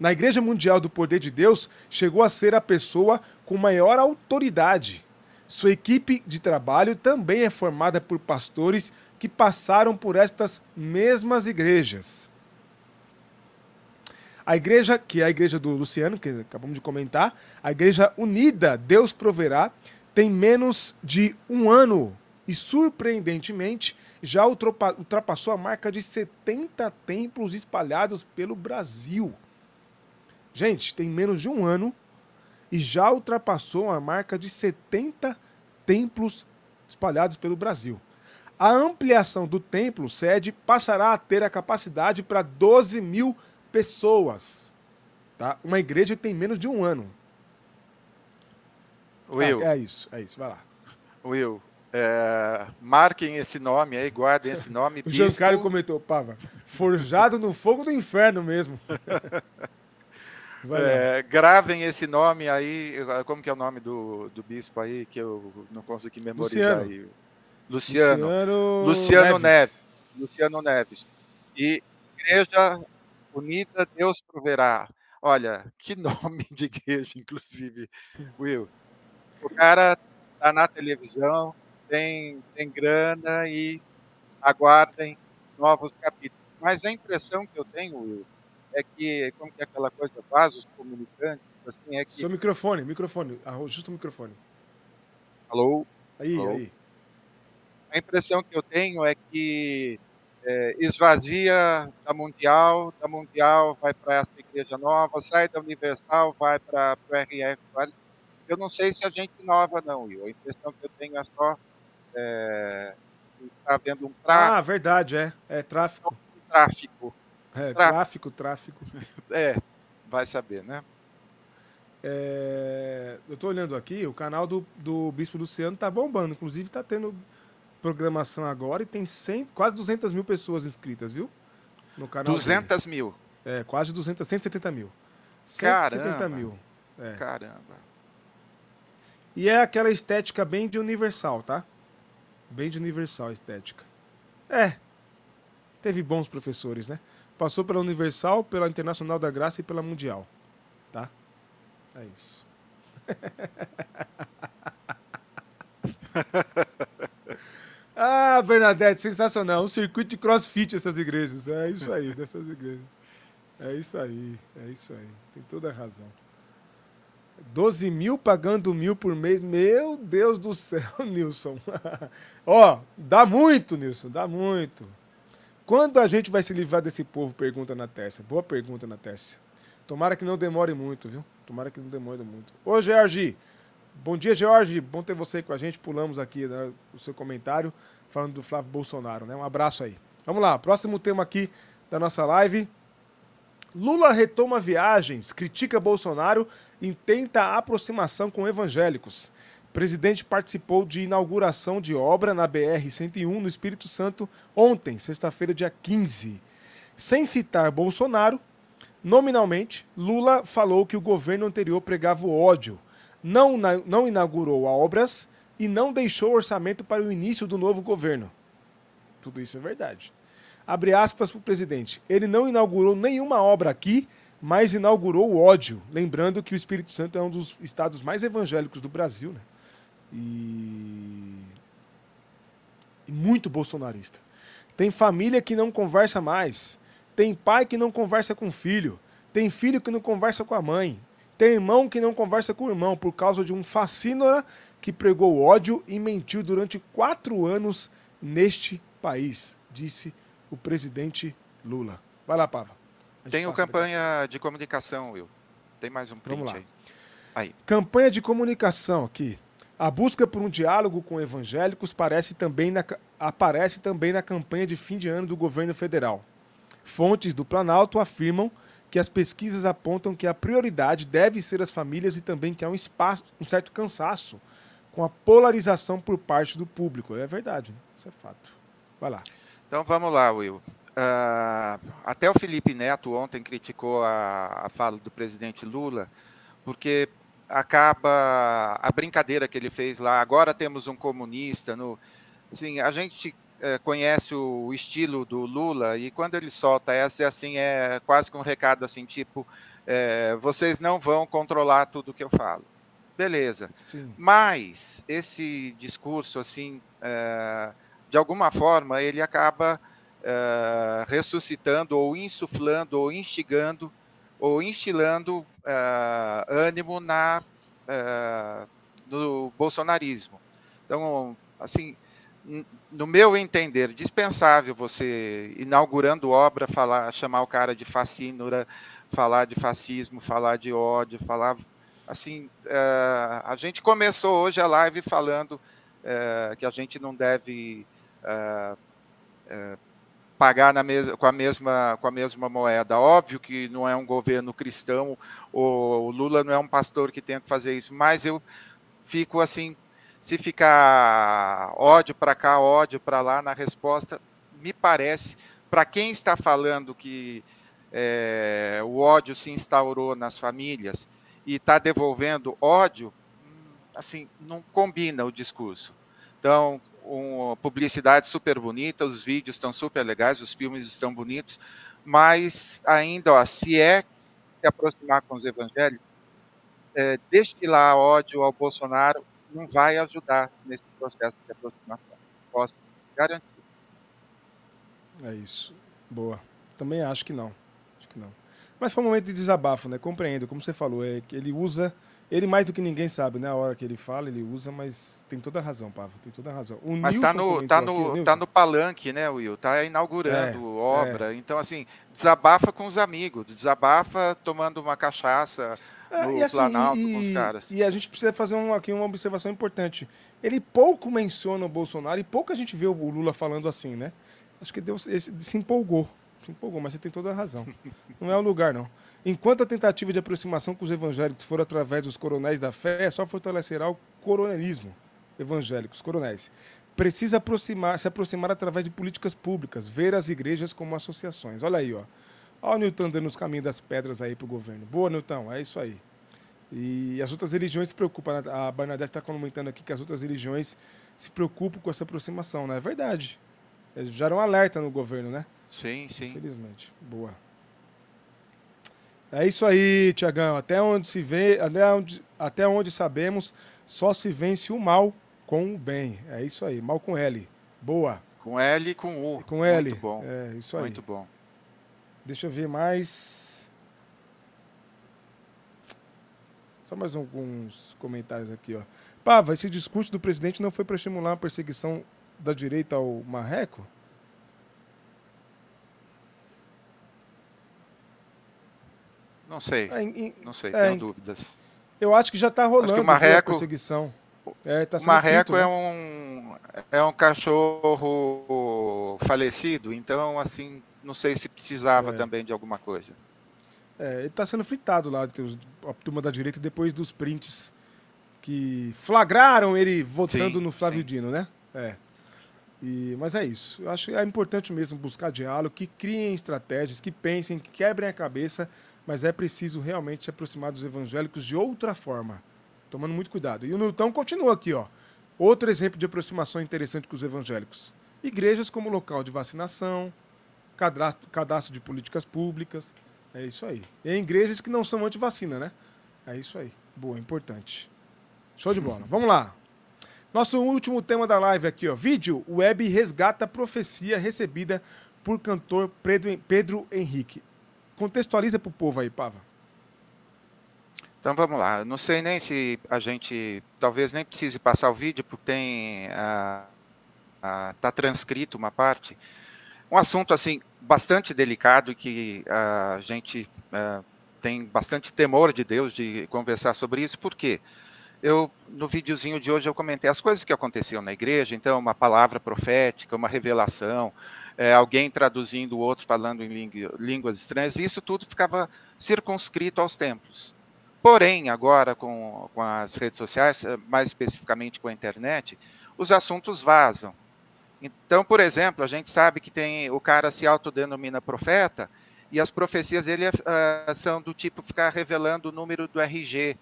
Na Igreja Mundial do Poder de Deus, chegou a ser a pessoa com maior autoridade. Sua equipe de trabalho também é formada por pastores que passaram por estas mesmas igrejas. A igreja, que é a igreja do Luciano, que acabamos de comentar, a igreja unida, Deus proverá, tem menos de um ano e, surpreendentemente, já ultrapassou a marca de 70 templos espalhados pelo Brasil. Gente, tem menos de um ano e já ultrapassou a marca de 70 templos espalhados pelo Brasil. A ampliação do templo sede passará a ter a capacidade para 12 mil pessoas. Tá? Uma igreja tem menos de um ano. Will. Ah, é isso, é isso, vai lá. Will, é, marquem esse nome aí, guardem esse nome. *laughs* o Giancarlo comentou, Pava, forjado no fogo do inferno mesmo. *laughs* É, gravem esse nome aí, como que é o nome do, do bispo aí, que eu não consegui memorizar Luciano. aí. Luciano. Luciano, Luciano Neves. Neves. Luciano Neves. E Igreja Unida Deus Proverá. Olha, que *laughs* nome de igreja, inclusive, Will. O cara tá na televisão, tem, tem grana e aguardem novos capítulos. Mas a impressão que eu tenho, Will, é que, como que é aquela coisa, vasos comunicantes, assim, é que... Seu microfone, microfone, ajusta o microfone. Alô? Aí, Alô? aí. A impressão que eu tenho é que é, esvazia da Mundial, da Mundial vai para essa igreja nova, sai da Universal, vai para o RF. Eu não sei se a gente nova não, Will. A impressão que eu tenho é só é, está havendo um tráfico. Ah, verdade, é. É tráfico. tráfico. É, tráfico, tráfico. *laughs* É, vai saber, né? É, eu estou olhando aqui, o canal do, do Bispo Luciano tá bombando. Inclusive, tá tendo programação agora e tem 100, quase 200 mil pessoas inscritas, viu? No canal 200 dele. mil? É, quase 200, 170 mil. 170 Caramba. mil. É. Caramba. E é aquela estética bem de universal, tá? Bem de universal a estética. É. Teve bons professores, né? Passou pela Universal, pela Internacional da Graça e pela Mundial. Tá? É isso. *laughs* ah, Bernadette, sensacional. Um circuito de crossfit essas igrejas. É isso aí, dessas igrejas. É isso aí, é isso aí. Tem toda a razão. 12 mil pagando mil por mês. Meu Deus do céu, *laughs* Nilson. *laughs* Ó, dá muito, Nilson, dá muito. Quando a gente vai se livrar desse povo? Pergunta na Tércia. Boa pergunta na Tércia. Tomara que não demore muito, viu? Tomara que não demore muito. Ô, Georgi. Bom dia, George. Bom ter você com a gente. Pulamos aqui né, o seu comentário falando do Flávio Bolsonaro, né? Um abraço aí. Vamos lá, próximo tema aqui da nossa live. Lula retoma viagens, critica Bolsonaro e tenta aproximação com evangélicos. O presidente participou de inauguração de obra na BR-101 no Espírito Santo ontem, sexta-feira, dia 15. Sem citar Bolsonaro, nominalmente, Lula falou que o governo anterior pregava o ódio, não, não inaugurou obras e não deixou orçamento para o início do novo governo. Tudo isso é verdade. Abre aspas para o presidente. Ele não inaugurou nenhuma obra aqui, mas inaugurou o ódio. Lembrando que o Espírito Santo é um dos estados mais evangélicos do Brasil, né? E... e muito bolsonarista. Tem família que não conversa mais. Tem pai que não conversa com filho. Tem filho que não conversa com a mãe. Tem irmão que não conversa com o irmão por causa de um fascínora que pregou ódio e mentiu durante quatro anos neste país, disse o presidente Lula. Vai lá, Pava. Tenho campanha de comunicação, Will. Tem mais um print Vamos lá. aí. aí. Campanha de comunicação aqui. A busca por um diálogo com evangélicos parece também na, aparece também na campanha de fim de ano do governo federal. Fontes do Planalto afirmam que as pesquisas apontam que a prioridade deve ser as famílias e também que há um espaço, um certo cansaço com a polarização por parte do público. É verdade, né? isso é fato. Vai lá. Então vamos lá, Will. Uh, até o Felipe Neto ontem criticou a, a fala do presidente Lula, porque acaba a brincadeira que ele fez lá. Agora temos um comunista. No, assim, a gente é, conhece o estilo do Lula e quando ele solta essa, é assim, é quase que um recado assim, tipo, é, vocês não vão controlar tudo que eu falo. Beleza. Sim. Mas esse discurso, assim, é, de alguma forma, ele acaba ressuscitando ou insuflando ou instigando ou instilando ânimo na, no bolsonarismo. Então, assim, no meu entender, dispensável você, inaugurando obra, falar, chamar o cara de fascínora, falar de fascismo, falar de ódio, falar. Assim, uh, a gente começou hoje a live falando que a gente não deve pagar na mes com, a mesma, com a mesma moeda. Óbvio que não é um governo cristão, o Lula não é um pastor que tenha que fazer isso, mas eu fico assim, se ficar ódio para cá, ódio para lá na resposta, me parece, para quem está falando que é, o ódio se instaurou nas famílias e está devolvendo ódio, hum, assim, não combina o discurso. Então, uma publicidade super bonita, os vídeos estão super legais, os filmes estão bonitos, mas ainda, ó, se é se aproximar com os evangélicos, é, destilar ódio ao Bolsonaro não vai ajudar nesse processo de aproximação. Posso garantir. É isso. Boa. Também acho que não. Acho que não. Mas foi um momento de desabafo, né? Compreendo, como você falou, é que ele usa ele mais do que ninguém sabe, né? A hora que ele fala, ele usa, mas tem toda a razão, Pava, tem toda a razão. O mas tá no, tá, no, aqui, tá no palanque, né, Will? Tá inaugurando é, obra. É. Então, assim, desabafa com os amigos, desabafa tomando uma cachaça é, no e assim, Planalto e, com os caras. E a gente precisa fazer um, aqui uma observação importante. Ele pouco menciona o Bolsonaro e pouca gente vê o Lula falando assim, né? Acho que Deus se empolgou. Se empolgou, mas você tem toda a razão. *laughs* Não é o lugar, não. Enquanto a tentativa de aproximação com os evangélicos for através dos coronéis da fé, só fortalecerá o coronelismo evangélico, os coronéis. Precisa aproximar, se aproximar através de políticas públicas, ver as igrejas como associações. Olha aí, ó. Olha o Newton dando os caminhos das pedras aí para o governo. Boa, Newton, é isso aí. E as outras religiões se preocupam. Né? A Bernadette está comentando aqui que as outras religiões se preocupam com essa aproximação, né? É verdade. Eles já um alerta no governo, né? Sim, sim. Infelizmente. Boa. É isso aí, Tiagão. Até onde se vê, até onde, até onde sabemos, só se vence o mal com o bem. É isso aí, mal com L. Boa. Com L e com U. Com L. Muito bom. É isso aí. Muito bom. Deixa eu ver mais. Só mais alguns comentários aqui, ó. Pava, esse discurso do presidente não foi para estimular a perseguição da direita ao marreco? Não sei. É, em, não sei, é, tenho dúvidas. Eu acho que já está rolando marreco, a perseguição. É, tá o marreco é, né? um, é um cachorro falecido, então, assim, não sei se precisava é. também de alguma coisa. É, ele está sendo fritado lá, a turma da direita, depois dos prints que flagraram ele votando sim, no Flávio sim. Dino, né? É. E, mas é isso. Eu acho que é importante mesmo buscar diálogo, que criem estratégias, que pensem, que quebrem a cabeça, mas é preciso realmente se aproximar dos evangélicos de outra forma, tomando muito cuidado. E o Newton continua aqui, ó. Outro exemplo de aproximação interessante com os evangélicos. Igrejas como local de vacinação, cadastro, cadastro de políticas públicas. É isso aí. E igrejas que não são anti-vacina, né? É isso aí. Boa, importante. Show de bola. Vamos lá. Nosso último tema da live aqui, ó. Vídeo web resgata profecia recebida por cantor Pedro, Henrique. Contextualiza para o povo aí, Pava. Então vamos lá. Não sei nem se a gente talvez nem precise passar o vídeo, porque tem está transcrito uma parte um assunto assim bastante delicado que a gente uh, tem bastante temor de Deus de conversar sobre isso, porque eu no videozinho de hoje eu comentei as coisas que aconteciam na igreja, então uma palavra profética, uma revelação, é, alguém traduzindo o outro falando em língua, línguas estranhas, e isso tudo ficava circunscrito aos templos. Porém, agora com, com as redes sociais, mais especificamente com a internet, os assuntos vazam. Então, por exemplo, a gente sabe que tem o cara se autodenomina profeta e as profecias dele uh, são do tipo ficar revelando o número do RG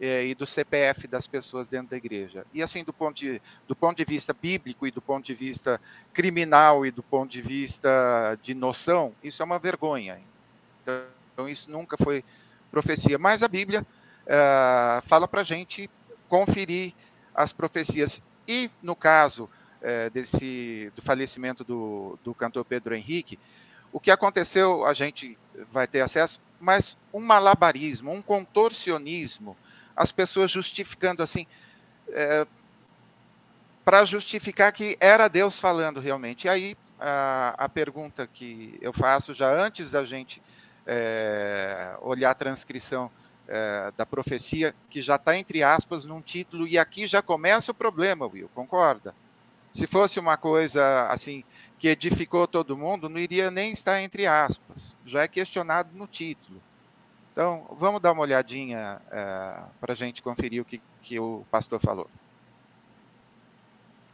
eh, e do CPF das pessoas dentro da igreja. E assim, do ponto, de, do ponto de vista bíblico e do ponto de vista criminal e do ponto de vista de noção, isso é uma vergonha. Então, isso nunca foi profecia. Mas a Bíblia uh, fala para a gente conferir as profecias. E, no caso é, desse, do falecimento do, do cantor Pedro Henrique, o que aconteceu, a gente vai ter acesso, mas um malabarismo, um contorcionismo, as pessoas justificando assim, é, para justificar que era Deus falando realmente. E aí, a, a pergunta que eu faço já antes da gente é, olhar a transcrição é, da profecia, que já está entre aspas num título, e aqui já começa o problema, Will, concorda? Se fosse uma coisa assim que edificou todo mundo, não iria nem estar entre aspas. Já é questionado no título. Então, vamos dar uma olhadinha é, para a gente conferir o que, que o pastor falou.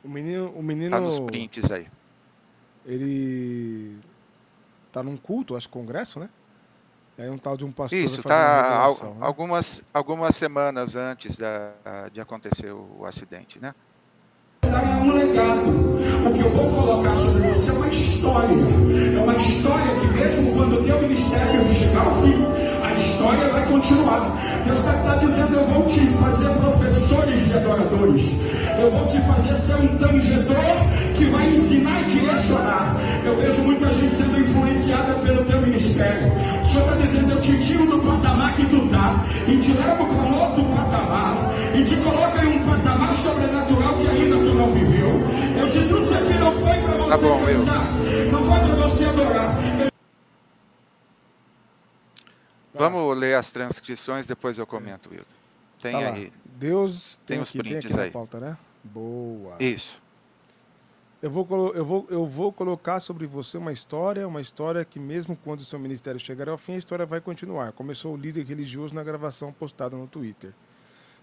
O menino, o menino. Tá nos prints aí. Ele tá num culto, acho congresso, né? É um tal de um pastor. Isso, tá al né? algumas, algumas semanas antes da, de acontecer o acidente, né? Deus está tá dizendo: Eu vou te fazer professores de adoradores. Eu vou te fazer ser um tangedor que vai ensinar e direcionar. Eu vejo muita gente sendo influenciada pelo teu ministério. O Senhor está dizendo: Eu te tiro do patamar que tu está e te levo para outro patamar e te coloco em um patamar sobrenatural que ainda tu não viveu. Eu te trouxe aqui não foi para você tá bom, cantar, não foi para você adorar. Vamos ler as transcrições, depois eu comento, Wilton. Tem Tá lá. aí. Deus tem, Tem os aqui, tem prints aqui na aí. pauta, né? Boa. Isso. Eu vou, eu, vou, eu vou colocar sobre você uma história, uma história que mesmo quando o seu ministério chegar ao fim, a história vai continuar. Começou o líder religioso na gravação postada no Twitter.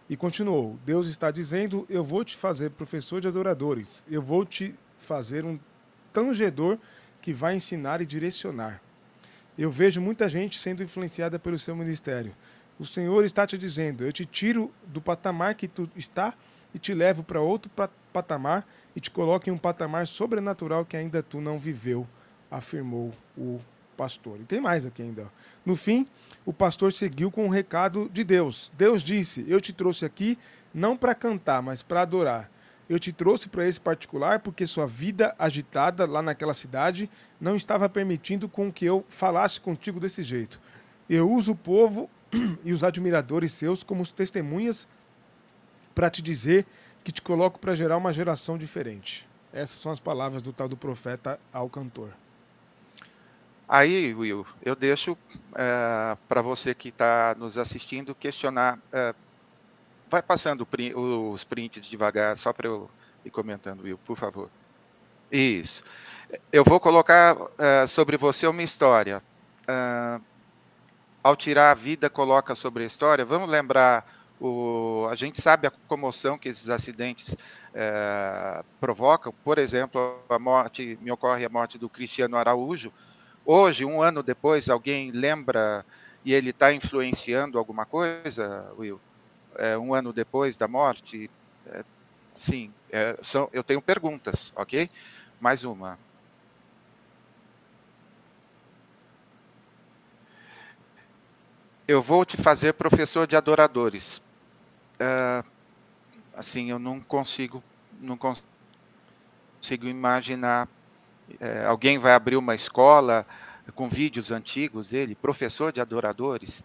E continuou: Deus está dizendo: Eu vou te fazer professor de adoradores. Eu vou te fazer um tangedor que vai ensinar e direcionar. Eu vejo muita gente sendo influenciada pelo seu ministério. O Senhor está te dizendo: Eu te tiro do patamar que tu está e te levo para outro pa- patamar e te coloco em um patamar sobrenatural que ainda tu não viveu, afirmou o pastor. E tem mais aqui ainda. No fim, o pastor seguiu com o recado de Deus. Deus disse: Eu te trouxe aqui não para cantar, mas para adorar. Eu te trouxe para esse particular porque sua vida agitada lá naquela cidade não estava permitindo com que eu falasse contigo desse jeito. Eu uso o povo *clears throat* e os admiradores seus como testemunhas para te dizer que te coloco para gerar uma geração diferente. Essas são as palavras do tal do profeta ao cantor. Aí, Will, eu deixo para você que está nos assistindo questionar. eh, vai passando os prints devagar, só para eu ir comentando, Will, por favor. Isso. Eu vou colocar eh, sobre você uma história. Ah, ao tirar a vida, coloca sobre a história. Vamos lembrar, o, a gente sabe a comoção que esses acidentes eh, provocam. Por exemplo, a morte, me ocorre a morte do Cristiano Araújo. Hoje, um ano depois, alguém lembra e ele está influenciando alguma coisa, Will? É, um ano depois da morte? É, sim, é, são, eu tenho perguntas, ok? Mais uma. Eu vou te fazer professor de adoradores. É, assim, eu não consigo, não cons- consigo imaginar é, alguém vai abrir uma escola com vídeos antigos dele, professor de adoradores.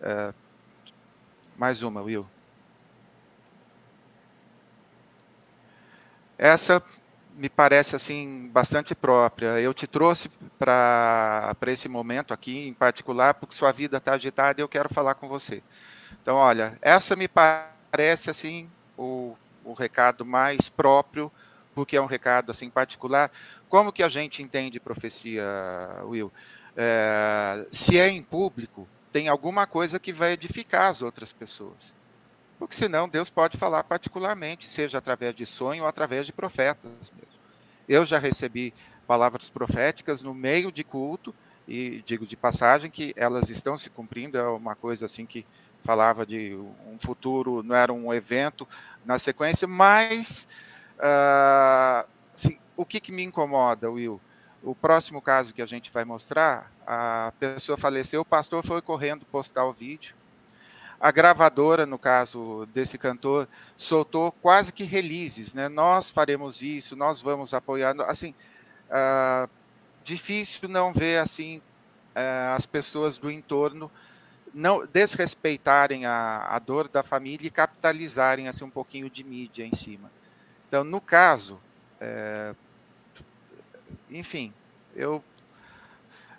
É, mais uma, Will. Essa me parece assim bastante própria. Eu te trouxe para esse momento aqui em particular porque sua vida está agitada e eu quero falar com você. Então, olha, essa me parece assim o, o recado mais próprio, porque é um recado assim particular. Como que a gente entende profecia, Will? É, se é em público, tem alguma coisa que vai edificar as outras pessoas. Porque senão Deus pode falar particularmente, seja através de sonho ou através de profetas mesmo. Eu já recebi palavras proféticas no meio de culto, e digo de passagem que elas estão se cumprindo, é uma coisa assim que falava de um futuro, não era um evento na sequência, mas uh, assim, o que, que me incomoda, Will? O próximo caso que a gente vai mostrar, a pessoa faleceu, o pastor foi correndo postar o vídeo. A gravadora, no caso desse cantor, soltou quase que releases, né? Nós faremos isso, nós vamos apoiar. Assim, uh, difícil não ver assim uh, as pessoas do entorno não desrespeitarem a, a dor da família e capitalizarem assim um pouquinho de mídia em cima. Então, no caso, é, enfim, eu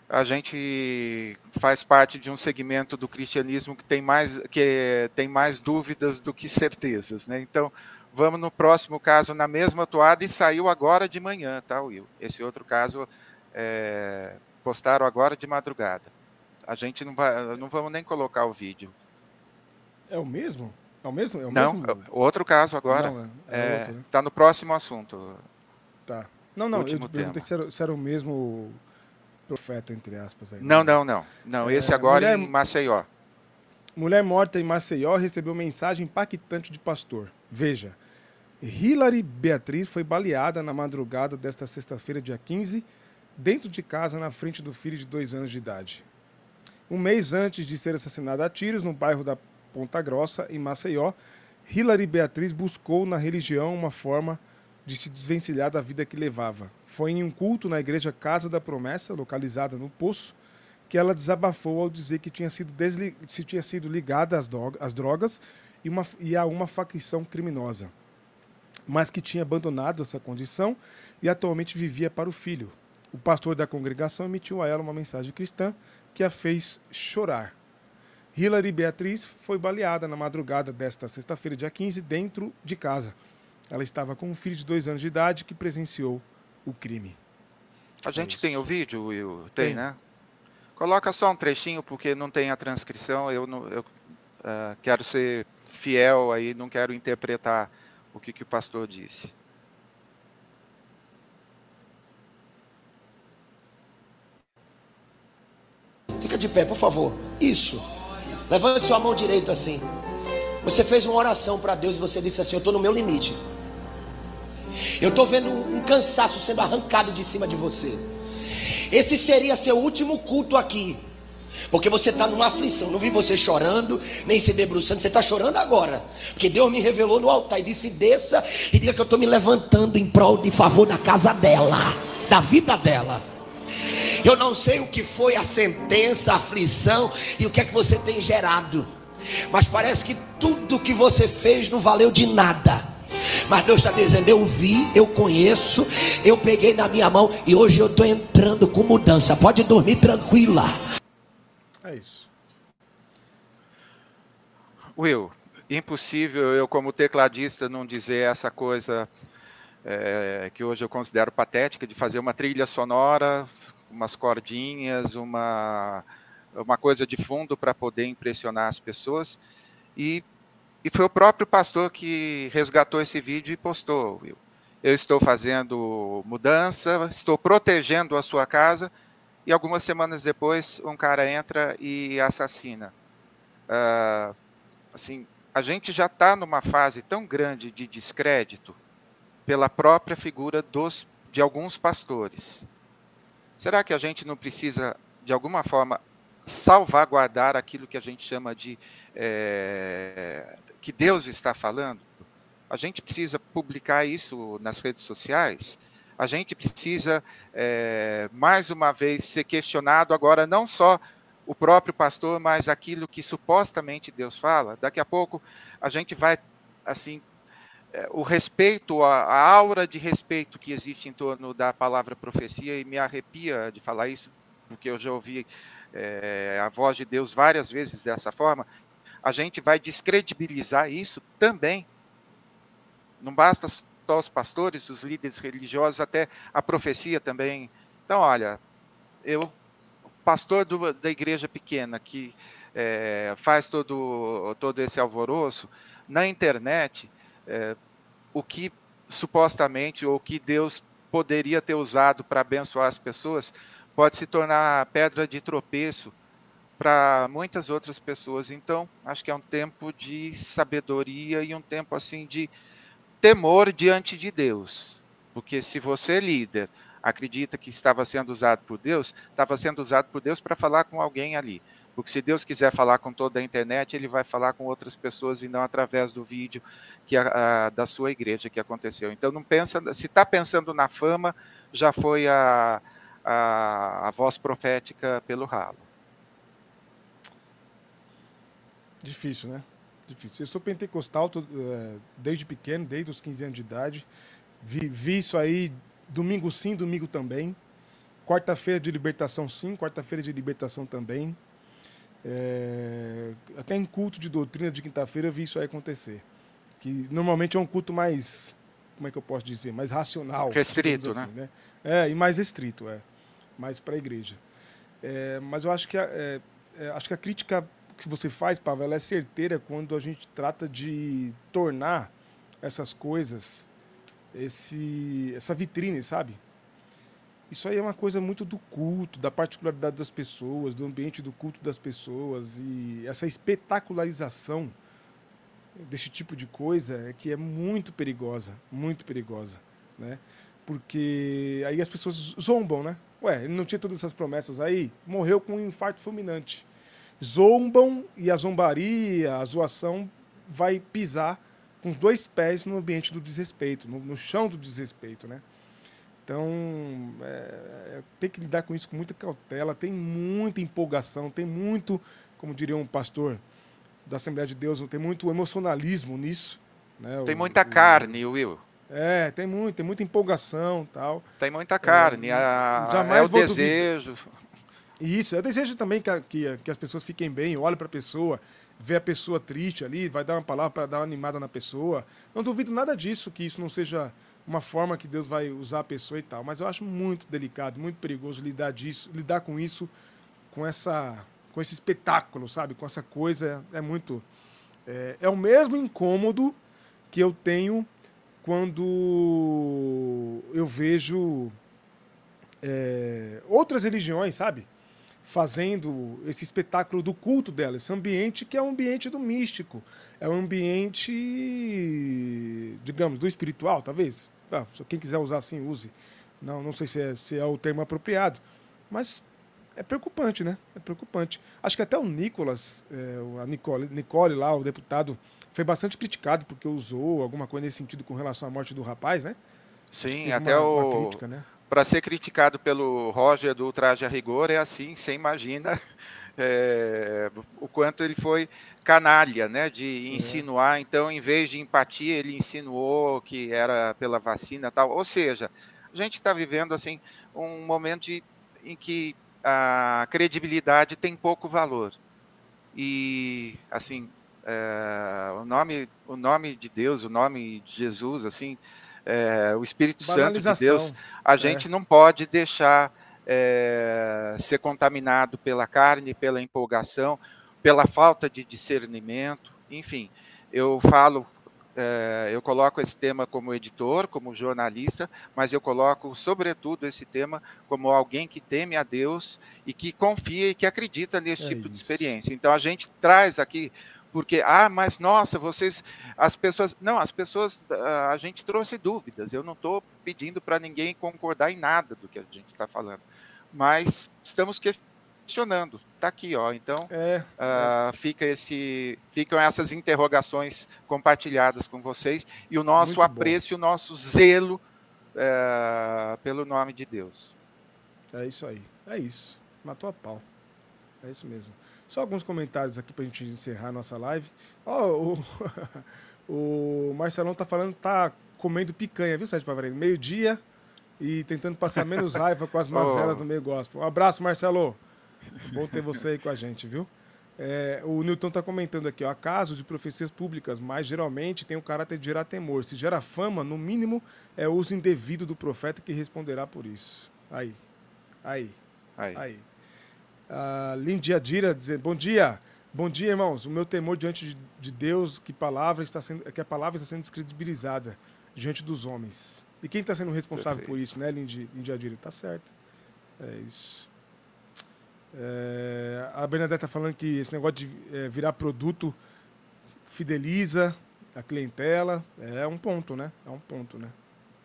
a gente faz parte de um segmento do cristianismo que tem mais que tem mais dúvidas do que certezas, né? Então, vamos no próximo caso na mesma toada e saiu agora de manhã, tá, Will? Esse outro caso é, postaram agora de madrugada. A gente não vai, não vamos nem colocar o vídeo. É o mesmo? É o mesmo? É o não, mesmo? outro caso agora. Não, é, é outro, né? Tá no próximo assunto. Tá. Não, não, Último eu perguntei se era, se era o mesmo profeta, entre aspas. Aí, Não, não, não. Não, esse É, agora mulher- em Maceió. Mulher morta em Maceió recebeu mensagem impactante de pastor. Veja, Hilary Beatriz foi baleada na madrugada desta sexta-feira, dia 15, dentro de casa, na frente do filho de dois anos de idade. Um mês antes de ser assassinada a tiros no bairro da Ponta Grossa, em Maceió, Hilary Beatriz buscou na religião uma forma de se desvencilhar da vida que levava. Foi em um culto na igreja Casa da Promessa, localizada no Poço, que ela desabafou ao dizer que tinha sido, desli... se tinha sido ligada às, dro- às drogas e, uma... e a uma facção criminosa, mas que tinha abandonado essa condição e atualmente vivia para o filho. O pastor da congregação emitiu a ela uma mensagem cristã que a fez chorar. Hilary Beatriz foi baleada na madrugada desta sexta-feira, dia 15, dentro de casa. Ela estava com um filho de dois anos de idade que presenciou o crime. A gente é tem o vídeo, Will? Tem, tem, né? Coloca só um trechinho, porque não tem a transcrição. Eu, não, eu uh, quero ser fiel aí, não quero interpretar o que, que o pastor disse. Fica de pé, por favor. Isso. Levante sua mão direita assim. Você fez uma oração para Deus e você disse assim: Eu estou no meu limite. Eu estou vendo um cansaço sendo arrancado de cima de você. Esse seria seu último culto aqui. Porque você está numa aflição. Não vi você chorando, nem se debruçando. Você está chorando agora. Porque Deus me revelou no altar e disse: desça e diga que eu estou me levantando em prol de favor da casa dela, da vida dela. Eu não sei o que foi a sentença, a aflição e o que é que você tem gerado. Mas parece que tudo que você fez não valeu de nada. Mas Deus está dizendo: Eu vi, eu conheço, eu peguei na minha mão e hoje eu estou entrando com mudança. Pode dormir tranquila. É isso. Will, impossível eu, como tecladista, não dizer essa coisa é, que hoje eu considero patética de fazer uma trilha sonora, umas cordinhas, uma, uma coisa de fundo para poder impressionar as pessoas. E e foi o próprio pastor que resgatou esse vídeo e postou, Will. Eu estou fazendo mudança, estou protegendo a sua casa, e algumas semanas depois um cara entra e assassina. Uh, assim, a gente já está numa fase tão grande de descrédito pela própria figura dos, de alguns pastores. Será que a gente não precisa, de alguma forma, salvaguardar aquilo que a gente chama de é, que Deus está falando, a gente precisa publicar isso nas redes sociais. A gente precisa, é, mais uma vez, ser questionado agora, não só o próprio pastor, mas aquilo que supostamente Deus fala. Daqui a pouco a gente vai, assim, é, o respeito, a, a, aura de respeito que existe em torno da palavra profecia, e me arrepia de falar isso, porque eu já ouvi é, a voz de Deus várias vezes dessa forma, a gente vai descredibilizar isso também. Não basta só os pastores, os líderes religiosos, até a profecia também. Então, olha, eu, pastor do, da igreja pequena, que é, faz todo, todo esse alvoroço, na internet, é, o que supostamente, ou que Deus poderia ter usado para abençoar as pessoas, pode se tornar pedra de tropeço para muitas outras pessoas. Então, acho que é um tempo de sabedoria e um tempo assim de temor diante de Deus. Porque se você líder, acredita que estava sendo usado por Deus, estava sendo usado por Deus para falar com alguém ali. Porque se Deus quiser falar com toda a internet, ele vai falar com outras pessoas e não através do vídeo que a, a, da sua igreja que aconteceu. Então não pensa, se está pensando na fama, já foi a, a, a voz profética pelo ralo. Difícil, né? Difícil. Eu sou pentecostal é, desde pequeno, desde os 15 anos de idade. Vi, vi isso aí domingo sim, domingo também. Quarta-feira de libertação sim, quarta-feira de libertação também. É, até em culto de doutrina de quinta-feira eu vi isso aí acontecer. Que normalmente é um culto mais, como é que eu posso dizer, mais racional. Restrito, assim, né? né? É, e mais restrito, é. Mais para a igreja. É, mas eu acho que, a, é, é, acho que a crítica que você faz, Pavel, ela é certeira quando a gente trata de tornar essas coisas, esse, essa vitrine, sabe? Isso aí é uma coisa muito do culto, da particularidade das pessoas, do ambiente do culto das pessoas e essa espetacularização desse tipo de coisa é que é muito perigosa, muito perigosa, né? Porque aí as pessoas zombam, né? Ué, ele não tinha todas essas promessas aí, morreu com um infarto fulminante zombam e a zombaria, a zoação vai pisar com os dois pés no ambiente do desrespeito, no, no chão do desrespeito, né? Então, é, é, tem que lidar com isso com muita cautela, tem muita empolgação, tem muito, como diria um pastor da Assembleia de Deus, tem muito emocionalismo nisso. Né? Tem muita o, carne, Will. É, tem muito, tem muita empolgação tal. Tem muita carne, é, a, jamais é o desejo. Isso, eu desejo também que, que, que as pessoas fiquem bem, olhem para a pessoa, vê a pessoa triste ali, vai dar uma palavra para dar uma animada na pessoa. Não duvido nada disso, que isso não seja uma forma que Deus vai usar a pessoa e tal. Mas eu acho muito delicado, muito perigoso lidar disso, lidar com isso, com essa, com esse espetáculo, sabe? Com essa coisa é muito é, é o mesmo incômodo que eu tenho quando eu vejo é, outras religiões, sabe? Fazendo esse espetáculo do culto dela, esse ambiente que é um ambiente do místico, é um ambiente, digamos, do espiritual, talvez. Ah, quem quiser usar assim, use. Não, não sei se é, se é o termo apropriado, mas é preocupante, né? É preocupante. Acho que até o Nicolas, é, a Nicole, Nicole lá, o deputado, foi bastante criticado porque usou alguma coisa nesse sentido com relação à morte do rapaz, né? Sim, até uma, o. Uma né? Para ser criticado pelo Roger do Traje a Rigor, é assim, você imagina *laughs* é, o quanto ele foi canalha, né? De é. insinuar. Então, em vez de empatia, ele insinuou que era pela vacina tal. Ou seja, a gente está vivendo assim um momento de, em que a credibilidade tem pouco valor. E assim, é, o nome, o nome de Deus, o nome de Jesus, assim, é, o Espírito Santo de Deus, a é. gente não pode deixar é, ser contaminado pela carne, pela empolgação, pela falta de discernimento, enfim. Eu falo é, eu coloco esse tema como editor, como jornalista, mas eu coloco, sobretudo, esse tema como alguém que teme a Deus e que confia e que acredita nesse é tipo isso. de experiência. Então, a gente traz aqui porque ah, mas nossa, vocês, as pessoas, não, as pessoas, ah, a gente trouxe dúvidas. Eu não estou pedindo para ninguém concordar em nada do que a gente está falando, mas estamos questionando. Está aqui, ó. Então, é, uh, é. fica esse, ficam essas interrogações compartilhadas com vocês e o nosso Muito apreço, bom. o nosso zelo uh, pelo nome de Deus. É isso aí. É isso. Matou a pau. É isso mesmo. Só alguns comentários aqui para a gente encerrar a nossa live. Oh, o, *laughs* o Marcelão tá falando que tá comendo picanha, viu, Sérgio Pavarino? Meio-dia e tentando passar menos *laughs* raiva com as mazelas oh. do meio gospel. Um abraço, Marcelo. Bom ter você aí com a gente, viu? É, o Newton está comentando aqui, ó, caso de profecias públicas, mas geralmente tem o caráter de gerar temor. Se gera fama, no mínimo é uso indevido do profeta que responderá por isso. Aí, aí, aí. aí. Uh, Lindia Dira dizendo: Bom dia, bom dia, irmãos. O meu temor diante de, de Deus que, palavra está sendo, que a palavra está sendo descredibilizada diante dos homens. E quem está sendo responsável Perfeito. por isso, né, Lindia, Lindia Dira? Tá certo. É isso. É, a Bernadette está falando que esse negócio de é, virar produto fideliza a clientela. É um ponto, né? É um ponto, né?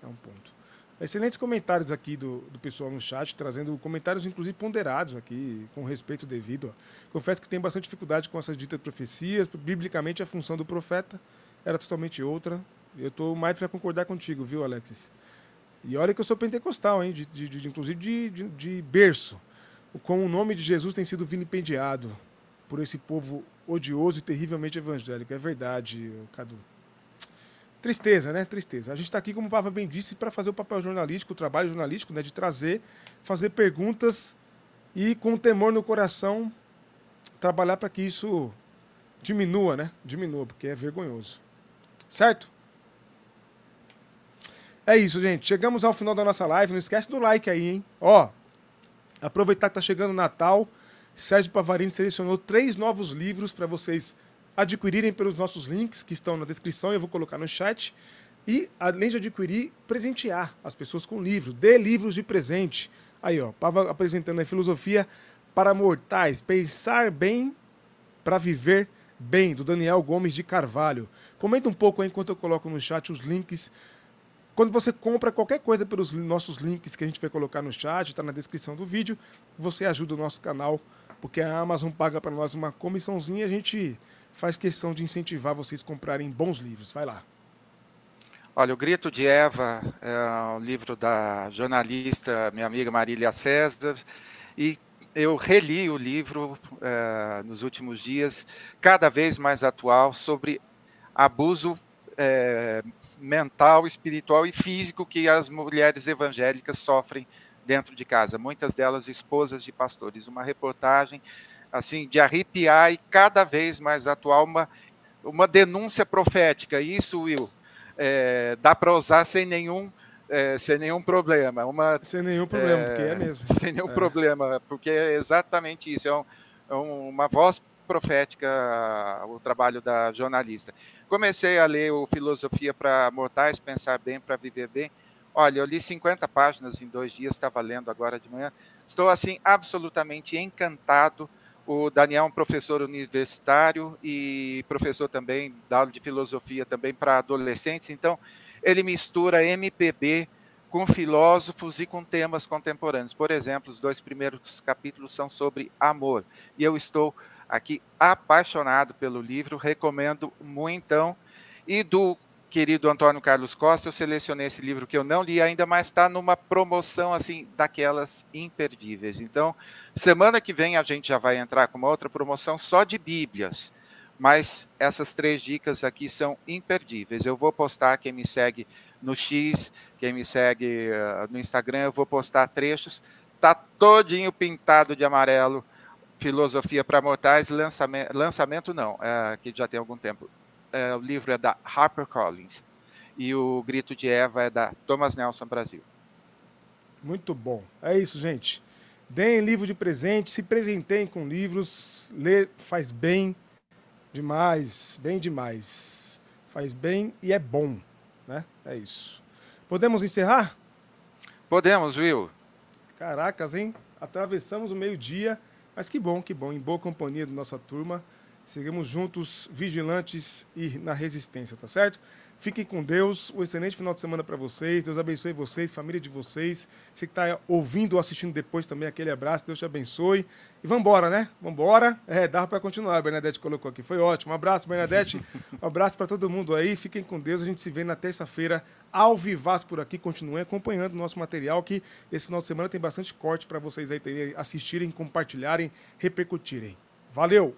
É um ponto. Excelentes comentários aqui do, do pessoal no chat, trazendo comentários, inclusive, ponderados aqui, com respeito devido. Confesso que tem bastante dificuldade com essas ditas profecias. Biblicamente, a função do profeta era totalmente outra. Eu estou mais para concordar contigo, viu, Alexis? E olha que eu sou pentecostal, hein? De, de, de inclusive de, de, de berço. Como o nome de Jesus tem sido vilipendiado por esse povo odioso e terrivelmente evangélico. É verdade, Cadu. Tristeza, né? Tristeza. A gente está aqui, como o Papa bem disse, para fazer o papel jornalístico, o trabalho jornalístico, né? De trazer, fazer perguntas e, com temor no coração, trabalhar para que isso diminua, né? Diminua, porque é vergonhoso. Certo? É isso, gente. Chegamos ao final da nossa live. Não esquece do like aí, hein? Ó, aproveitar que tá chegando o Natal. Sérgio Pavarini selecionou três novos livros para vocês adquirirem pelos nossos links que estão na descrição, eu vou colocar no chat. E, além de adquirir, presentear as pessoas com livros. Dê livros de presente. Aí, ó, Pava apresentando a filosofia para mortais. Pensar bem para viver bem, do Daniel Gomes de Carvalho. Comenta um pouco aí enquanto eu coloco no chat os links. Quando você compra qualquer coisa pelos nossos links que a gente vai colocar no chat, está na descrição do vídeo, você ajuda o nosso canal, porque a Amazon paga para nós uma comissãozinha e a gente faz questão de incentivar vocês a comprarem bons livros. Vai lá. Olha, o Grito de Eva é um livro da jornalista, minha amiga Marília César, e eu reli o livro é, nos últimos dias, cada vez mais atual, sobre abuso é, mental, espiritual e físico que as mulheres evangélicas sofrem dentro de casa, muitas delas esposas de pastores. Uma reportagem assim de arrepiar e cada vez mais atual, uma, uma denúncia profética. Isso, Will, é, dá para usar sem nenhum é, sem nenhum problema. Uma, sem nenhum problema, é, porque é mesmo. *laughs* Sem nenhum é. problema, porque é exatamente isso. É, um, é uma voz profética o trabalho da jornalista. Comecei a ler o Filosofia para Mortais, Pensar Bem para Viver Bem. Olha, eu li 50 páginas em dois dias, estava lendo agora de manhã. Estou, assim, absolutamente encantado. O Daniel é um professor universitário e professor também da aula de filosofia também para adolescentes. Então, ele mistura MPB com filósofos e com temas contemporâneos. Por exemplo, os dois primeiros capítulos são sobre amor. E eu estou aqui apaixonado pelo livro, recomendo muito. E do querido Antônio Carlos Costa, eu selecionei esse livro que eu não li ainda, mas está numa promoção assim daquelas imperdíveis. Então, semana que vem a gente já vai entrar com uma outra promoção só de Bíblias. Mas essas três dicas aqui são imperdíveis. Eu vou postar quem me segue no X, quem me segue uh, no Instagram, eu vou postar trechos. Tá todinho pintado de amarelo Filosofia para Mortais, lançamento, lançamento não, é, que já tem algum tempo. É, o livro é da HarperCollins e o Grito de Eva é da Thomas Nelson Brasil. Muito bom. É isso, gente. Deem livro de presente, se presentem com livros. Ler faz bem demais, bem demais. Faz bem e é bom, né? É isso. Podemos encerrar? Podemos, Will. Caracas, hein? Atravessamos o meio-dia. Mas que bom, que bom, em boa companhia da nossa turma. Seguimos juntos, vigilantes e na resistência, tá certo? Fiquem com Deus. Um excelente final de semana para vocês. Deus abençoe vocês, família de vocês. Você que está ouvindo ou assistindo depois também, aquele abraço. Deus te abençoe. E vambora, né? Vambora. É, dá para continuar. A Bernadette colocou aqui. Foi ótimo. Um abraço, Bernadette. Um abraço para todo mundo aí. Fiquem com Deus. A gente se vê na terça-feira ao vivaz por aqui. Continuem acompanhando o nosso material, que esse final de semana tem bastante corte para vocês aí assistirem, compartilharem, repercutirem. Valeu!